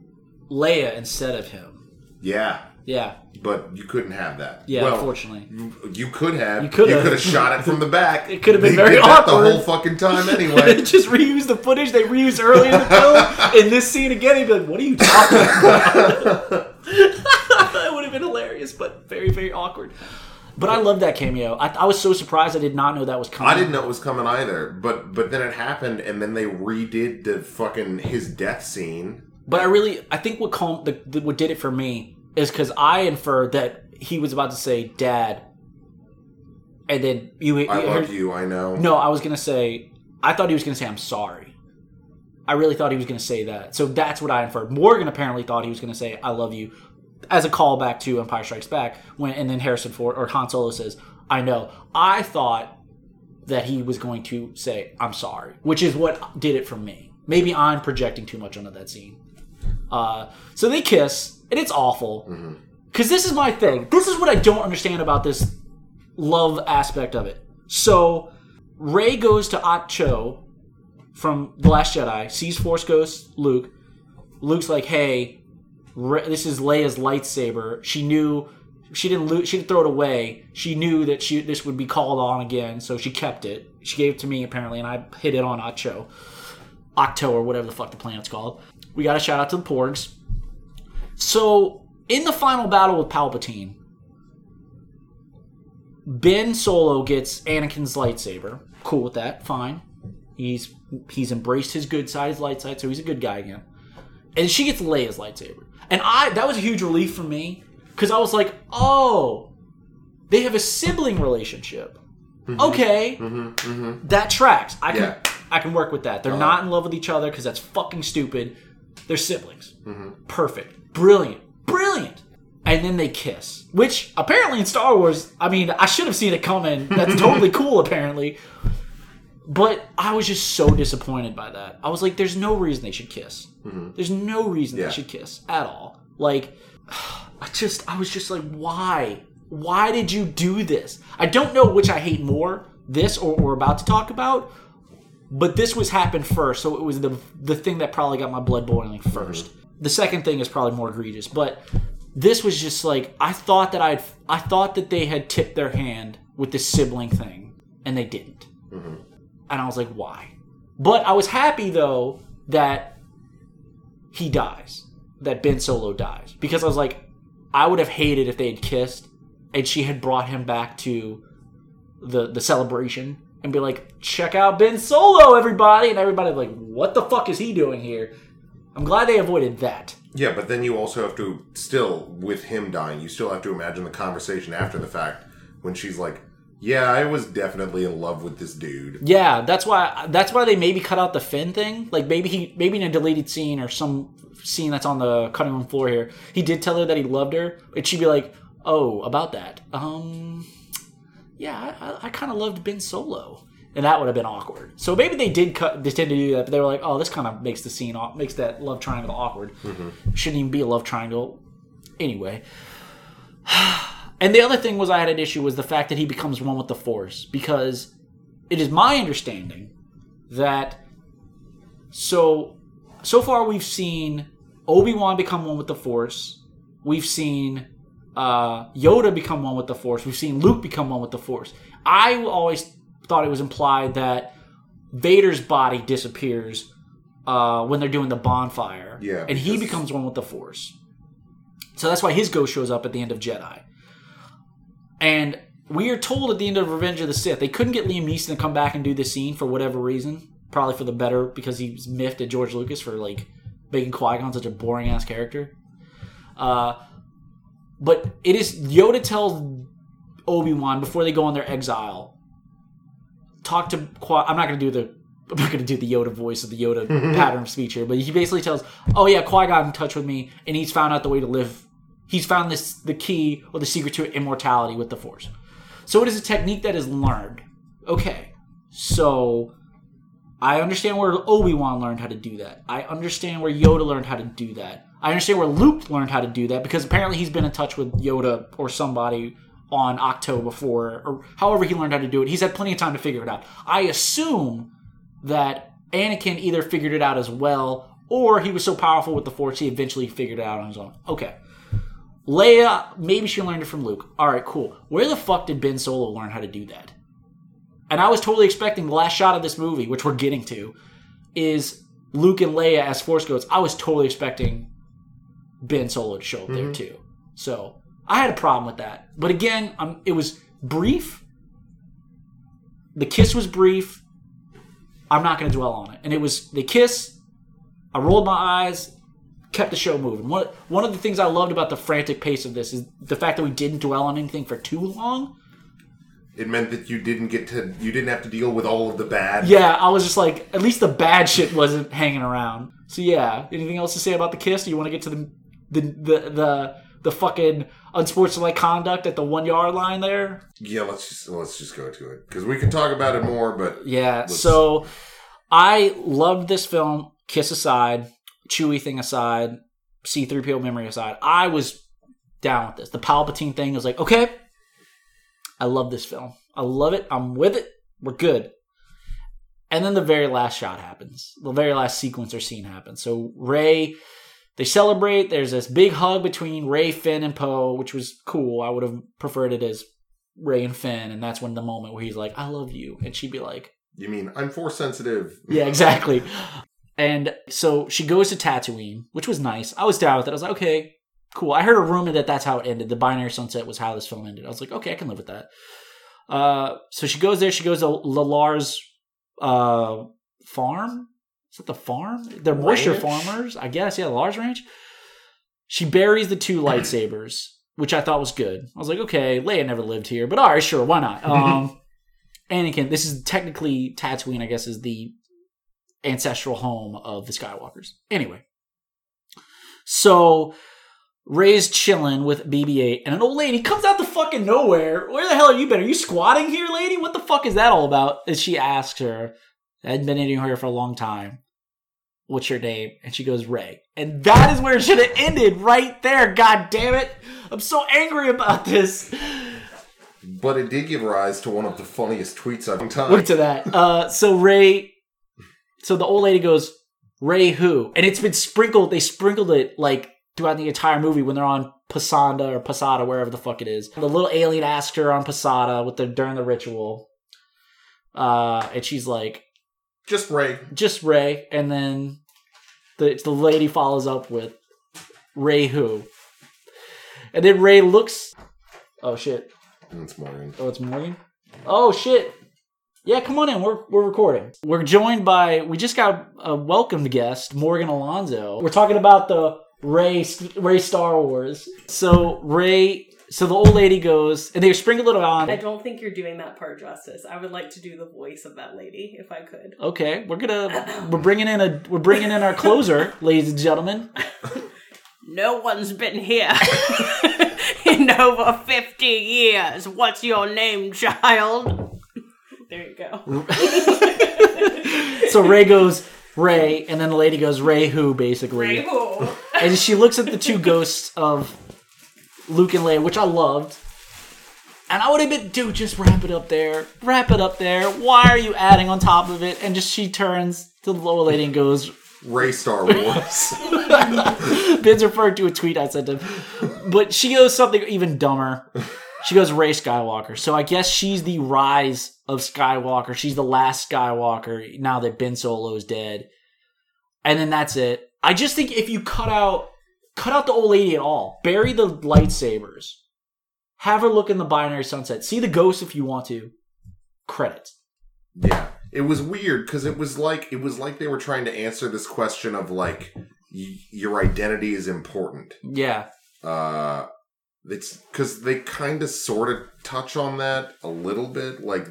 Leia instead of him. yeah, Yeah. but you couldn't have that. Yeah, well, unfortunately. You, could have. You could have. shot it from the back. (laughs) It could have been They very did that awkward. the whole fucking time (laughs) anyway. just reuse the footage they reused earlier in the film (laughs) in this scene again. He'd be like, "What are you talking about?" it would have been hilarious, but very, very awkward. But I love that cameo. I, I was so surprised. I did not know that was coming. I didn't know it was coming either. But but then it happened, and then they redid the fucking his death scene. But I really, I think what calm, the, the, what did it for me is because I inferred that he was about to say "Dad," and then you. I you love heard- you. I know. No, I was gonna say. I thought he was gonna say I'm sorry. I really thought he was gonna say that. So that's what I inferred. Morgan apparently thought he was gonna say I love you, as a callback to Empire Strikes Back. When and then Harrison Ford or Han Solo says I know. I thought that he was going to say I'm sorry, which is what did it for me. Maybe I'm projecting too much onto that scene. Uh, so they kiss, and it's awful. Because this is my thing. This is what I don't understand about this love aspect of it. So Rey goes to Ahch-To from The Last Jedi, sees Force Ghost Luke. Luke's like, "Hey, Rey, this is Leia's lightsaber. She knew she didn't lo- she didn't throw it away. She knew that she this would be called on again, so she kept it. She gave it to me apparently, and I hid it on Ahch-To, Octo or whatever the fuck the planet's called. We got a shout out to the Porgs. So in the final battle with Palpatine, Ben Solo gets Anakin's lightsaber. Cool with that. Fine. He's he's embraced his good side, his light side, so he's a good guy again. And she gets Leia's lightsaber. And I that was a huge relief for me because I was like, oh, they have a sibling relationship. Mm-hmm. Okay, mm-hmm, mm-hmm. that tracks. I can Yeah. I can work with that. They're uh-huh. not in love with each other because that's fucking stupid. They're siblings. Perfect. Brilliant. Brilliant. And then they kiss, which apparently in Star Wars, I mean, I should have seen it coming. That's totally (laughs) cool, apparently. But I was just so disappointed by that. I was like, there's no reason they should kiss. Mm-hmm. There's no reason Yeah. they should kiss at all. Like, (sighs) I just, I was just like, why? Why did you do this? I don't know which I hate more, this or we're about to talk about, but this was happened first, so it was the the thing that probably got my blood boiling mm-hmm. 1st The second thing is probably more egregious, but this was just like I thought that I'd I thought that they had tipped their hand with this sibling thing, and they didn't. Mm-hmm. And I was like, why? But I was happy though that he dies, that Ben Solo dies, because I was like, I would have hated if they had kissed and she had brought him back to the the celebration and be like, check out Ben Solo, everybody, and everybody like, what the fuck is he doing here? I'm glad they avoided that. Yeah, but then you also have to still with him dying. You still have to imagine the conversation after the fact when she's like, "Yeah, I was definitely in love with this dude." Yeah, that's why that's why they maybe cut out the Finn thing. Like maybe he maybe in a deleted scene or some scene that's on the cutting room floor here, he did tell her that he loved her, and she'd be like, "Oh, about that, um, yeah, I, I, kind of loved Ben Solo." and that would have been awkward. So maybe they did cut, they tend to do that, but they were like, oh, this kind of makes the scene, makes that love triangle awkward. Mm-hmm. Shouldn't even be a love triangle. Anyway. (sighs) And the other thing was I had an issue was the fact that he becomes one with the Force because it is my understanding that so so far we've seen Obi-Wan become one with the Force. We've seen uh, Yoda become one with the Force. We've seen Luke become one with the Force. I always thought it was implied that Vader's body disappears uh, when they're doing the bonfire, Yeah, and he becomes one with the Force. So that's why his ghost shows up at the end of Jedi. And we are told at the end of Revenge of the Sith they couldn't get Liam Neeson to come back and do the scene for whatever reason. Probably for the better because he was miffed at George Lucas for like making Qui Gon such a boring ass character. Uh, but it is Yoda tells Obi Wan before they go on their exile. Talk to Qui. I'm not going to do the. (laughs) I'm not going to do the Yoda voice of the Yoda (laughs) pattern of speech here, but he basically tells, "Oh yeah, Qui got in touch with me, and he's found out the way to live. He's found this the key or the secret to immortality with the Force. So it is a technique that is learned. Okay, so I understand where Obi Wan learned how to do that. I understand where Yoda learned how to do that. I understand where Luke learned how to do that because apparently he's been in touch with Yoda or somebody on Octo before, or however he learned how to do it. He's had plenty of time to figure it out. I assume that Anakin either figured it out as well, or he was so powerful with the Force he eventually figured it out on his own. Okay. Leia, maybe she learned it from Luke. All right, cool. Where the fuck did Ben Solo learn how to do that? And I was totally expecting the last shot of this movie, which we're getting to, is Luke and Leia as Force Ghosts. I was totally expecting Ben Solo to show up there too. So I had a problem with that. But again, um, it was brief. The kiss was brief. I'm not going to dwell on it. And it was they kiss. I rolled my eyes, kept the show moving. One one of the things I loved about the frantic pace of this is the fact that we didn't dwell on anything for too long. It meant that you didn't get to, you didn't have to deal with all of the bad. Yeah, I was just like, at least the bad shit wasn't hanging around. So yeah, anything else to say about the kiss? Do you want to get to the the the the, the fucking unsportsmanlike conduct at the one yard line there? Yeah, let's just let's just go to it because we can talk about it more. But Yeah. So I loved this film. Kiss aside, Chewie thing aside, C3PO memory aside, I was down with this. The Palpatine thing was like, okay, I love this film. I love it. I'm with it. We're good. And then the very last shot happens. The very last sequence or scene happens. So Rey, they celebrate. There's this big hug between Rey, Finn, and Poe, which was cool. I would have preferred it as Rey and Finn, and that's when the moment where he's like, "I love you," and she'd be like, you mean I'm force sensitive? (laughs) yeah, exactly. And so she goes to Tatooine, which was nice. I was down with it. I was like, okay, cool. I heard a rumor that that's how it ended. The binary sunset was how this film ended. I was like, okay, I can live with that. Uh, so she goes there. She goes to Lalar's uh, farm. Is that the farm? They're moisture Ranch? farmers, I guess. Yeah, large ranch. She buries the two lightsabers, which I thought was good. I was like, okay, Leia never lived here, but all right, sure, why not? (laughs) Um, Anakin, this is technically Tatooine, I guess, is the ancestral home of the Skywalkers. Anyway, so Rey's chilling with BB-8, and an old lady comes out the fucking nowhere. Where the hell are you been? Are you squatting here, lady? What the fuck is that all about? And she asks her. I hadn't been eating her for a long time. What's your name? And she goes, Rey. And that is where it should have ended, right there. God damn it! I'm so angry about this. But it did give rise to one of the funniest tweets I've Look time. to that. Uh, so Rey, so the old lady goes, Rey who? And it's been sprinkled. They sprinkled it like throughout the entire movie when they're on Pasanda or Posada, wherever the fuck it is. The little alien asks her on Posada with the during the ritual, uh, and she's like, Just Rey. just Rey, and then the the lady follows up with Rey who, and then Rey looks. Oh shit! It's Morgan. Oh, it's Morgan. Oh shit! Yeah, come on in. We're we're recording. We're joined by we just got a welcomed guest, Morgan Alonso. We're talking about the Ray Ray Star Wars. So Rey, so the old lady goes, and they sprinkle it on. I don't think you're doing that part justice. I would like to do the voice of that lady if I could. Okay, we're gonna we're bringing in a we're bringing in our closer, (laughs) ladies and gentlemen. No one's been here (laughs) in over 50 years. What's your name, child? There you go. (laughs) so Rey goes Rey, and then the lady goes Rey who basically, Rey who? and she looks at the two ghosts of Luke and Leia, which I loved. And I would have been, dude, just wrap it up there. Wrap it up there. Why are you adding on top of it? And just she turns to the lower lady and goes, Rey Star Wars. (laughs) Ben's referring to a tweet I sent him. But she goes something even dumber. She goes Rey Skywalker. So I guess she's the rise of Skywalker. She's the last Skywalker now that Ben Solo is dead. And then that's it. I just think if you cut out cut out the old lady at all, bury the lightsabers, have her look in the binary sunset, see the ghost if you want to. Credits. yeah, it was weird because it was like it was like they were trying to answer this question of like y- your identity is important. Yeah. Uh, it's because they kind of sort of touch on that a little bit. Like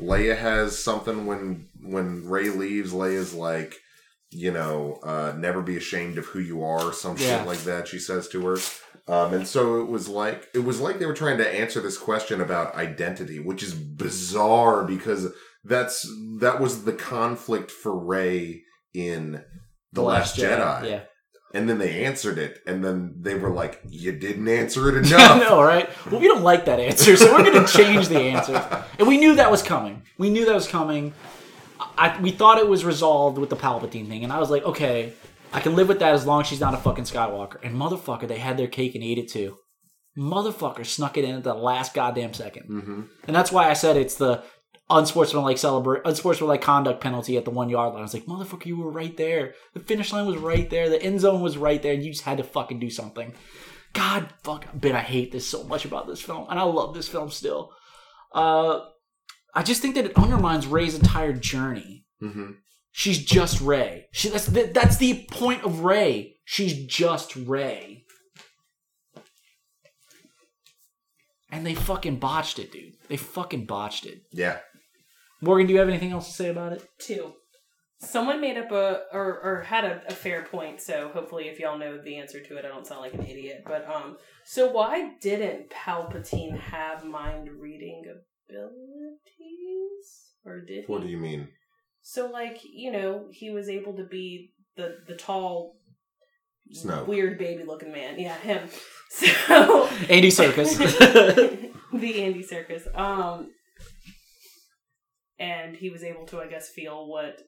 Leia has something when when Rey leaves. Leia's like, you know, uh, never be ashamed of who you are, some Yeah. shit like that. She says to her. Um, and so it was like it was like they were trying to answer this question about identity, which is bizarre because that's that was the conflict for Rey in the, Last, Jedi. Yeah. And then they answered it, and then they were like, "You didn't answer it (laughs) I enough." know, right? Well, we don't like that answer, so we're going to change the answer. And we knew that was coming. We knew that was coming. I, we thought it was resolved with the Palpatine thing, and I was like, okay, I can live with that as long as she's not a fucking Skywalker. And motherfucker, they had their cake and ate it too. Motherfucker snuck it in at the last goddamn 2nd hmm and that's why I said it's the unsportsmanlike celebrate, unsportsmanlike conduct penalty at the one yard line. I was like, motherfucker, you were right there. The finish line was right there. The end zone was right there, and you just had to fucking do something. God, fuck, Ben, I hate this so much about this film, and I love this film still. Uh, I just think that it undermines Rey's entire journey. hmm She's just Rey. She, that's the, that's the point of Rey. She's just Rey. And they fucking botched it, dude. They fucking botched it. Yeah. Morgan, do you have anything else to say about it? Two. Someone made up a or, or had a, a fair point, so hopefully if y'all know the answer to it, I don't sound like an idiot. But um so why didn't Palpatine have mind reading abilities? Or did he? What do you mean? So like, you know, he was able to be the the tall Snoke. weird baby looking man. Yeah, him. (laughs) So Andy Serkis. (laughs) the Andy Serkis. Um, and he was able to, I guess, feel what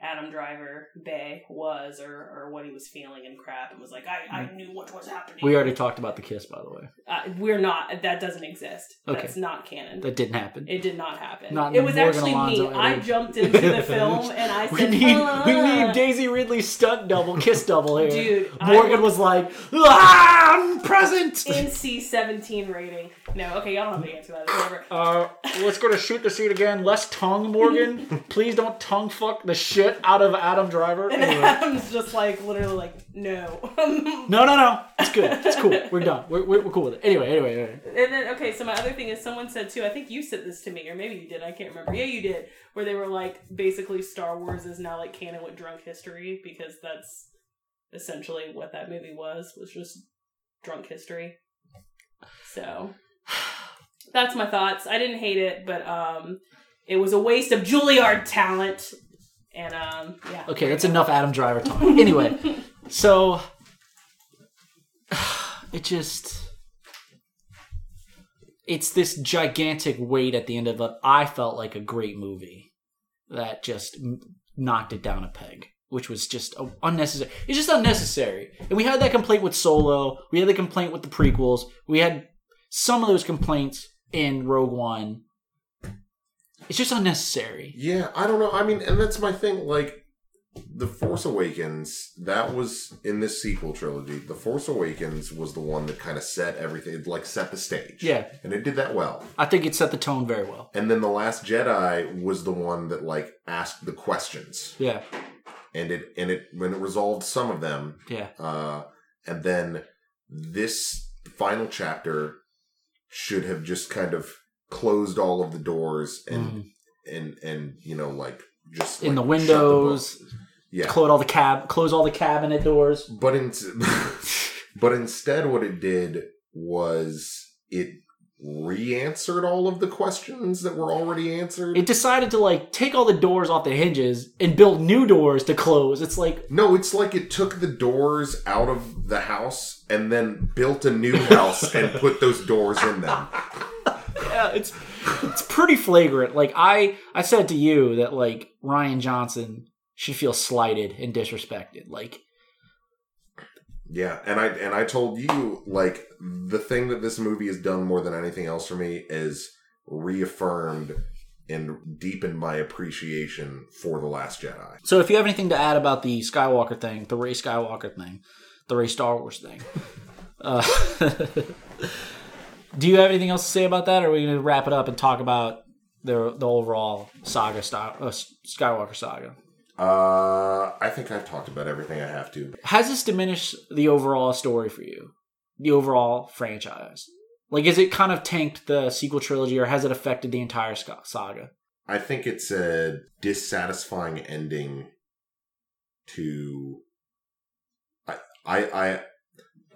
Adam Driver Bay was, or or what he was feeling and crap, and was like, I, I knew what was happening. we already talked about the kiss, by the way. uh, we're not. That doesn't exist. Okay. That's not canon. That didn't happen. it did not happen. Not it was Morgan actually Alonso me. I jumped into the (laughs) film and I said, we said, need we need Daisy Ridley's stunt double, kiss double here. Dude, Morgan looked- was like, ah, I'm present. NC seventeen rating. No, okay, y'all don't have to answer that. Whatever. Uh, let's go to shoot the seat again. Less tongue, Morgan. (laughs) Please don't tongue fuck the shit out of Adam Driver. And Anyway. Adam's just like literally like no. (laughs) No, no, no. It's good. It's cool. We're done. We're, we're, we're cool with it. Anyway, anyway, anyway. And then okay, so my other thing is someone said too. I think you said this to me, or maybe you did. I can't remember. Yeah, you did. Where they were like, basically, Star Wars is now like canon with drunk history because that's essentially what that movie was. Was just drunk history. So that's my thoughts. I didn't hate it, but um, it was a waste of Juilliard talent. And um, yeah. Okay, that's enough Adam Driver talk. Anyway, (laughs) so (sighs) it just it's this gigantic weight at the end of it. I felt like a great movie that just knocked it down a peg, which was just unnecessary. It's just unnecessary. And we had that complaint with Solo. We had the complaint with the prequels. We had some of those complaints in Rogue One. It's just unnecessary. Yeah, I don't know. I mean, and that's my thing. Like, The Force Awakens, that was in this sequel trilogy. The Force Awakens was the one that kind of set everything, it, like set the stage. Yeah. And it did that well. I think it set the tone very well. And then The Last Jedi was the one that, like, asked the questions. Yeah, And it, and it, when it resolved some of them, yeah. uh, and then this final chapter should have just kind of closed all of the doors and Mhm. and and you know like just in the like, book. windows, yeah close all the cab, close all the cabinet doors. but in, (laughs) but instead what it did was it re-answered all of the questions that were already answered. It decided to like take all the doors off the hinges and build new doors to close. It's like no, it's like it took the doors out of the house and then built a new house and put those doors in them. (laughs) yeah, it's it's pretty flagrant. Like I I said to you that like Rian Johnson should feel slighted and disrespected. Like Yeah, and I and I told you like the thing that this movie has done more than anything else for me is reaffirmed and deepened my appreciation for the Last Jedi. so if you have anything to add about the Skywalker thing, the Rey Skywalker thing, the Rey Star Wars thing, (laughs) uh, (laughs) do you have anything else to say about that, or are we going to wrap it up and talk about the the overall saga, style, uh, Skywalker saga? Uh, I think I've talked about everything I have to. Has this diminished the overall story for you? The overall franchise? Like, is it kind of tanked the sequel trilogy, or has it affected the entire saga? I think it's a dissatisfying ending to I I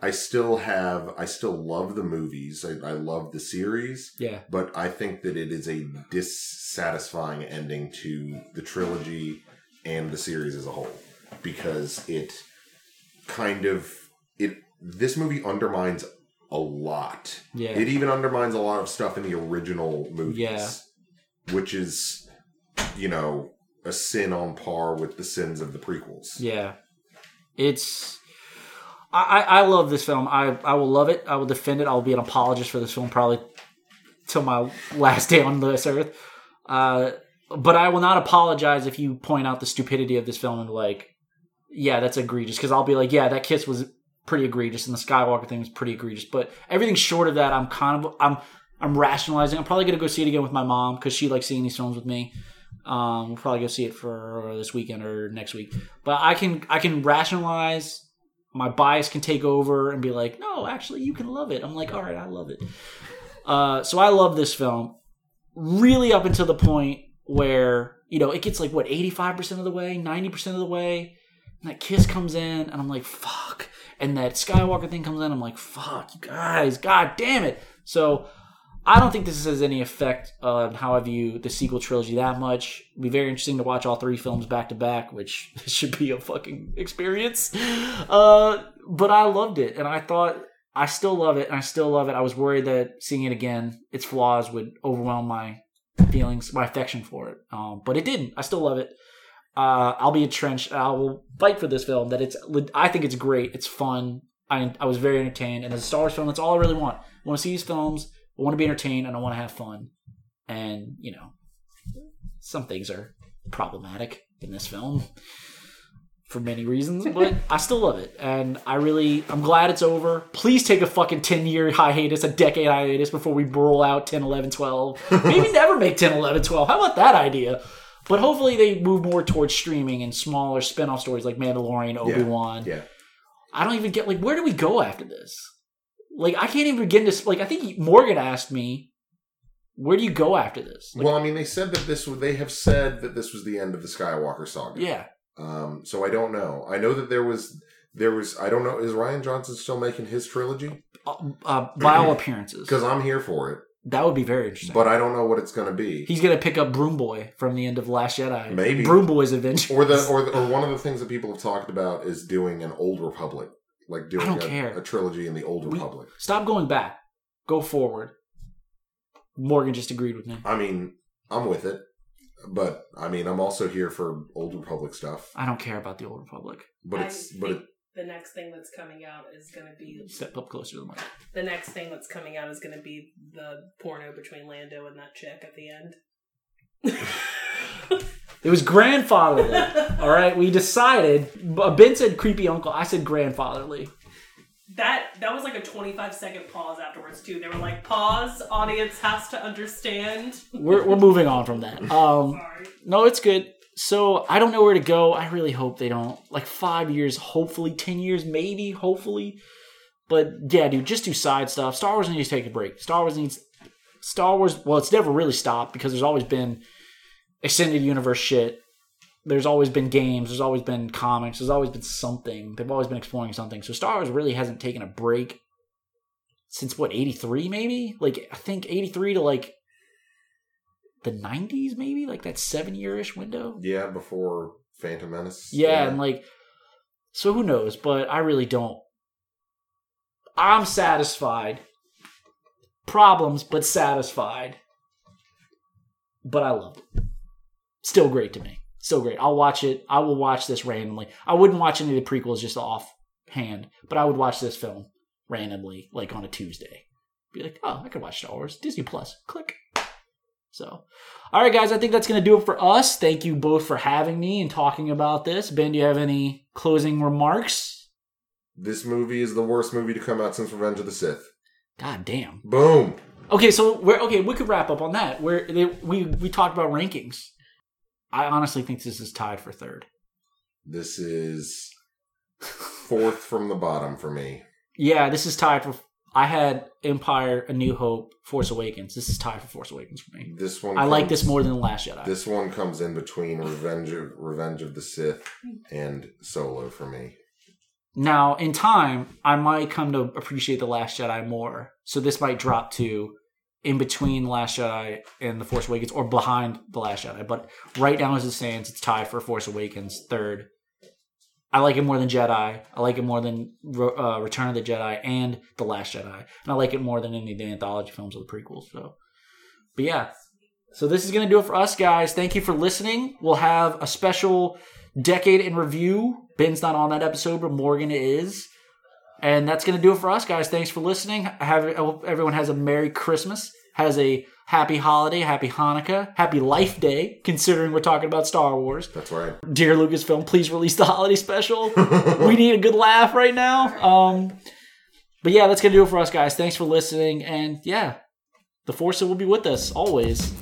I still have I still love the movies. I, I love the series, Yeah, but I think that it is a dissatisfying ending to the trilogy and the series as a whole because it kind of it this movie undermines a lot. yeah, It even undermines a lot of stuff in the original movies. Yeah. Which is, you know, a sin on par with the sins of the prequels. yeah. It's. I, I love this film. I, I will love it. I will defend it. I will be an apologist for this film probably till my (laughs) last day on this earth. Uh, but I will not apologize if you point out the stupidity of this film and like, yeah, that's egregious. Because I'll be like, yeah, that kiss was pretty egregious, and the Skywalker thing was pretty egregious. But everything short of that, I'm kind of I'm I'm rationalizing. I'm probably gonna go see it again with my mom because she likes seeing these films with me. Um, we'll probably go see it for this weekend or next week. But I can I can rationalize. My bias can take over and be like, no, actually, you can love it. I'm like, all right, I love it. Uh, so I love this film, really up until the point where you know it gets like what 85 percent of the way, 90 percent of the way, and that kiss comes in, and I'm like, fuck. And that Skywalker thing comes in, I'm like, fuck, you guys, god damn it. So I don't think this has any effect on how I view the sequel trilogy that much. It'll be very interesting to watch all three films back to back, which (laughs) should be a fucking experience. Uh, but I loved it, and I thought I still love it, and I still love it. I was worried that seeing it again, its flaws would overwhelm my feelings, my affection for it. Um, but it didn't. I still love it. Uh, I'll be entrenched. I will fight for this film. That it's. I think it's great. It's fun. I I was very entertained, and as a Star Wars film, that's all I really want. I want to see these films. I want to be entertained, and I want to have fun. And you know, some things are problematic in this film for many reasons, (laughs) but I still love it. And I really, I'm glad it's over. Please take a fucking 10 year hiatus, a decade hiatus before we roll out 10, 11, 12. (laughs) Maybe never make 10, 11, 12. How about that idea? But hopefully they move more towards streaming and smaller spin off stories like Mandalorian, Obi Wan. Yeah. I don't even get, like, where do we go after this? Like, I can't even begin to, like, I think Morgan asked me, where do you go after this? Like, well, I mean, they said that this. They have said that this was the end of the Skywalker saga. yeah. Um. So I don't know. I know that there was. There was. I don't know. Is Rian Johnson still making his trilogy? Uh, uh, by all appearances. (clears throat) Because I'm here for it, That would be very interesting. but I don't know what it's going to be. He's gonna pick up Broom Boy from the end of Last Jedi. Maybe. Broom Boy's adventure. or the or (laughs) the, or one of the things that people have talked about is doing an Old Republic, like doing I don't a, care. a trilogy in the Old We- Republic. Stop going back. Go forward. Morgan just agreed with me. I mean, I'm with it, but I mean, I'm also here for Old Republic stuff. I don't care about the Old Republic. But I it's but think it, the next thing that's coming out is going to be Step up closer to the mic. the next thing that's coming out is going to be the porno between Lando and that chick at the end. (laughs) It was grandfatherly. (laughs) All right, we decided. Ben said creepy uncle. I said grandfatherly. That that was like a 25 second pause afterwards too. They were like, "Pause, audience has to understand." We're we're moving on from that. (laughs) Um, Sorry. no, it's good. So I don't know where to go. I really hope they don't. Like five years, hopefully ten years, maybe, hopefully. But yeah, dude, just do side stuff. Star Wars needs to take a break. Star Wars needs Star Wars. Well, it's never really stopped because there's always been extended universe shit. There's always been games. There's always been comics. There's always been something. They've always been exploring something. So Star Wars really hasn't taken a break since what eighty three maybe like I think eighty three to like the nineties maybe like that seven year ish window. Yeah, before Phantom Menace. Yeah, and like so who knows? But I really don't. I'm satisfied. Problems, but satisfied. But I love it. Still great to me. Still great. I'll watch it. I will watch this randomly. I wouldn't watch any of the prequels just offhand, but I would watch this film randomly, like on a Tuesday. Be like, oh, I could watch Star Wars. Disney Plus. Click. So, all right, guys, I think that's going to do it for us. Thank you both for having me and talking about this. Ben, do you have any closing remarks? This movie is the worst movie to come out since Revenge of the Sith. God damn. Boom. Okay, so we're okay. We could wrap up on that. Where we we talked about rankings. I honestly think this is tied for third. This is fourth from the bottom for me. Yeah, this is tied for. I had Empire, A New Hope, Force Awakens. This is tied for Force Awakens for me. This one I like this more than the Last Jedi. This one comes in between Revenge of Revenge of the Sith and Solo for me. Now, in time, I might come to appreciate The Last Jedi more. So this might drop to in between The Last Jedi and The Force Awakens or behind The Last Jedi. But right now, as it stands, it's tied for Force Awakens third. I like it more than Jedi. I like it more than uh, Return of the Jedi and The Last Jedi. And I like it more than any of the anthology films or the prequels. So, but yeah. So this is going to do it for us, guys. Thank you for listening. We'll have a special decade in review. Ben's not on that episode, but Morgan is. And that's going to do it for us, guys. Thanks for listening. I, have, I hope everyone has a Merry Christmas, has a happy holiday, happy Hanukkah, happy Life Day, considering we're talking about Star Wars. That's right. Dear Lucasfilm, please release the holiday special. (laughs) we need a good laugh right now. Um, but yeah, that's going to do it for us, guys. Thanks for listening. And yeah, the Force will be with us always.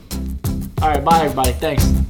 All right, bye, everybody. Thanks.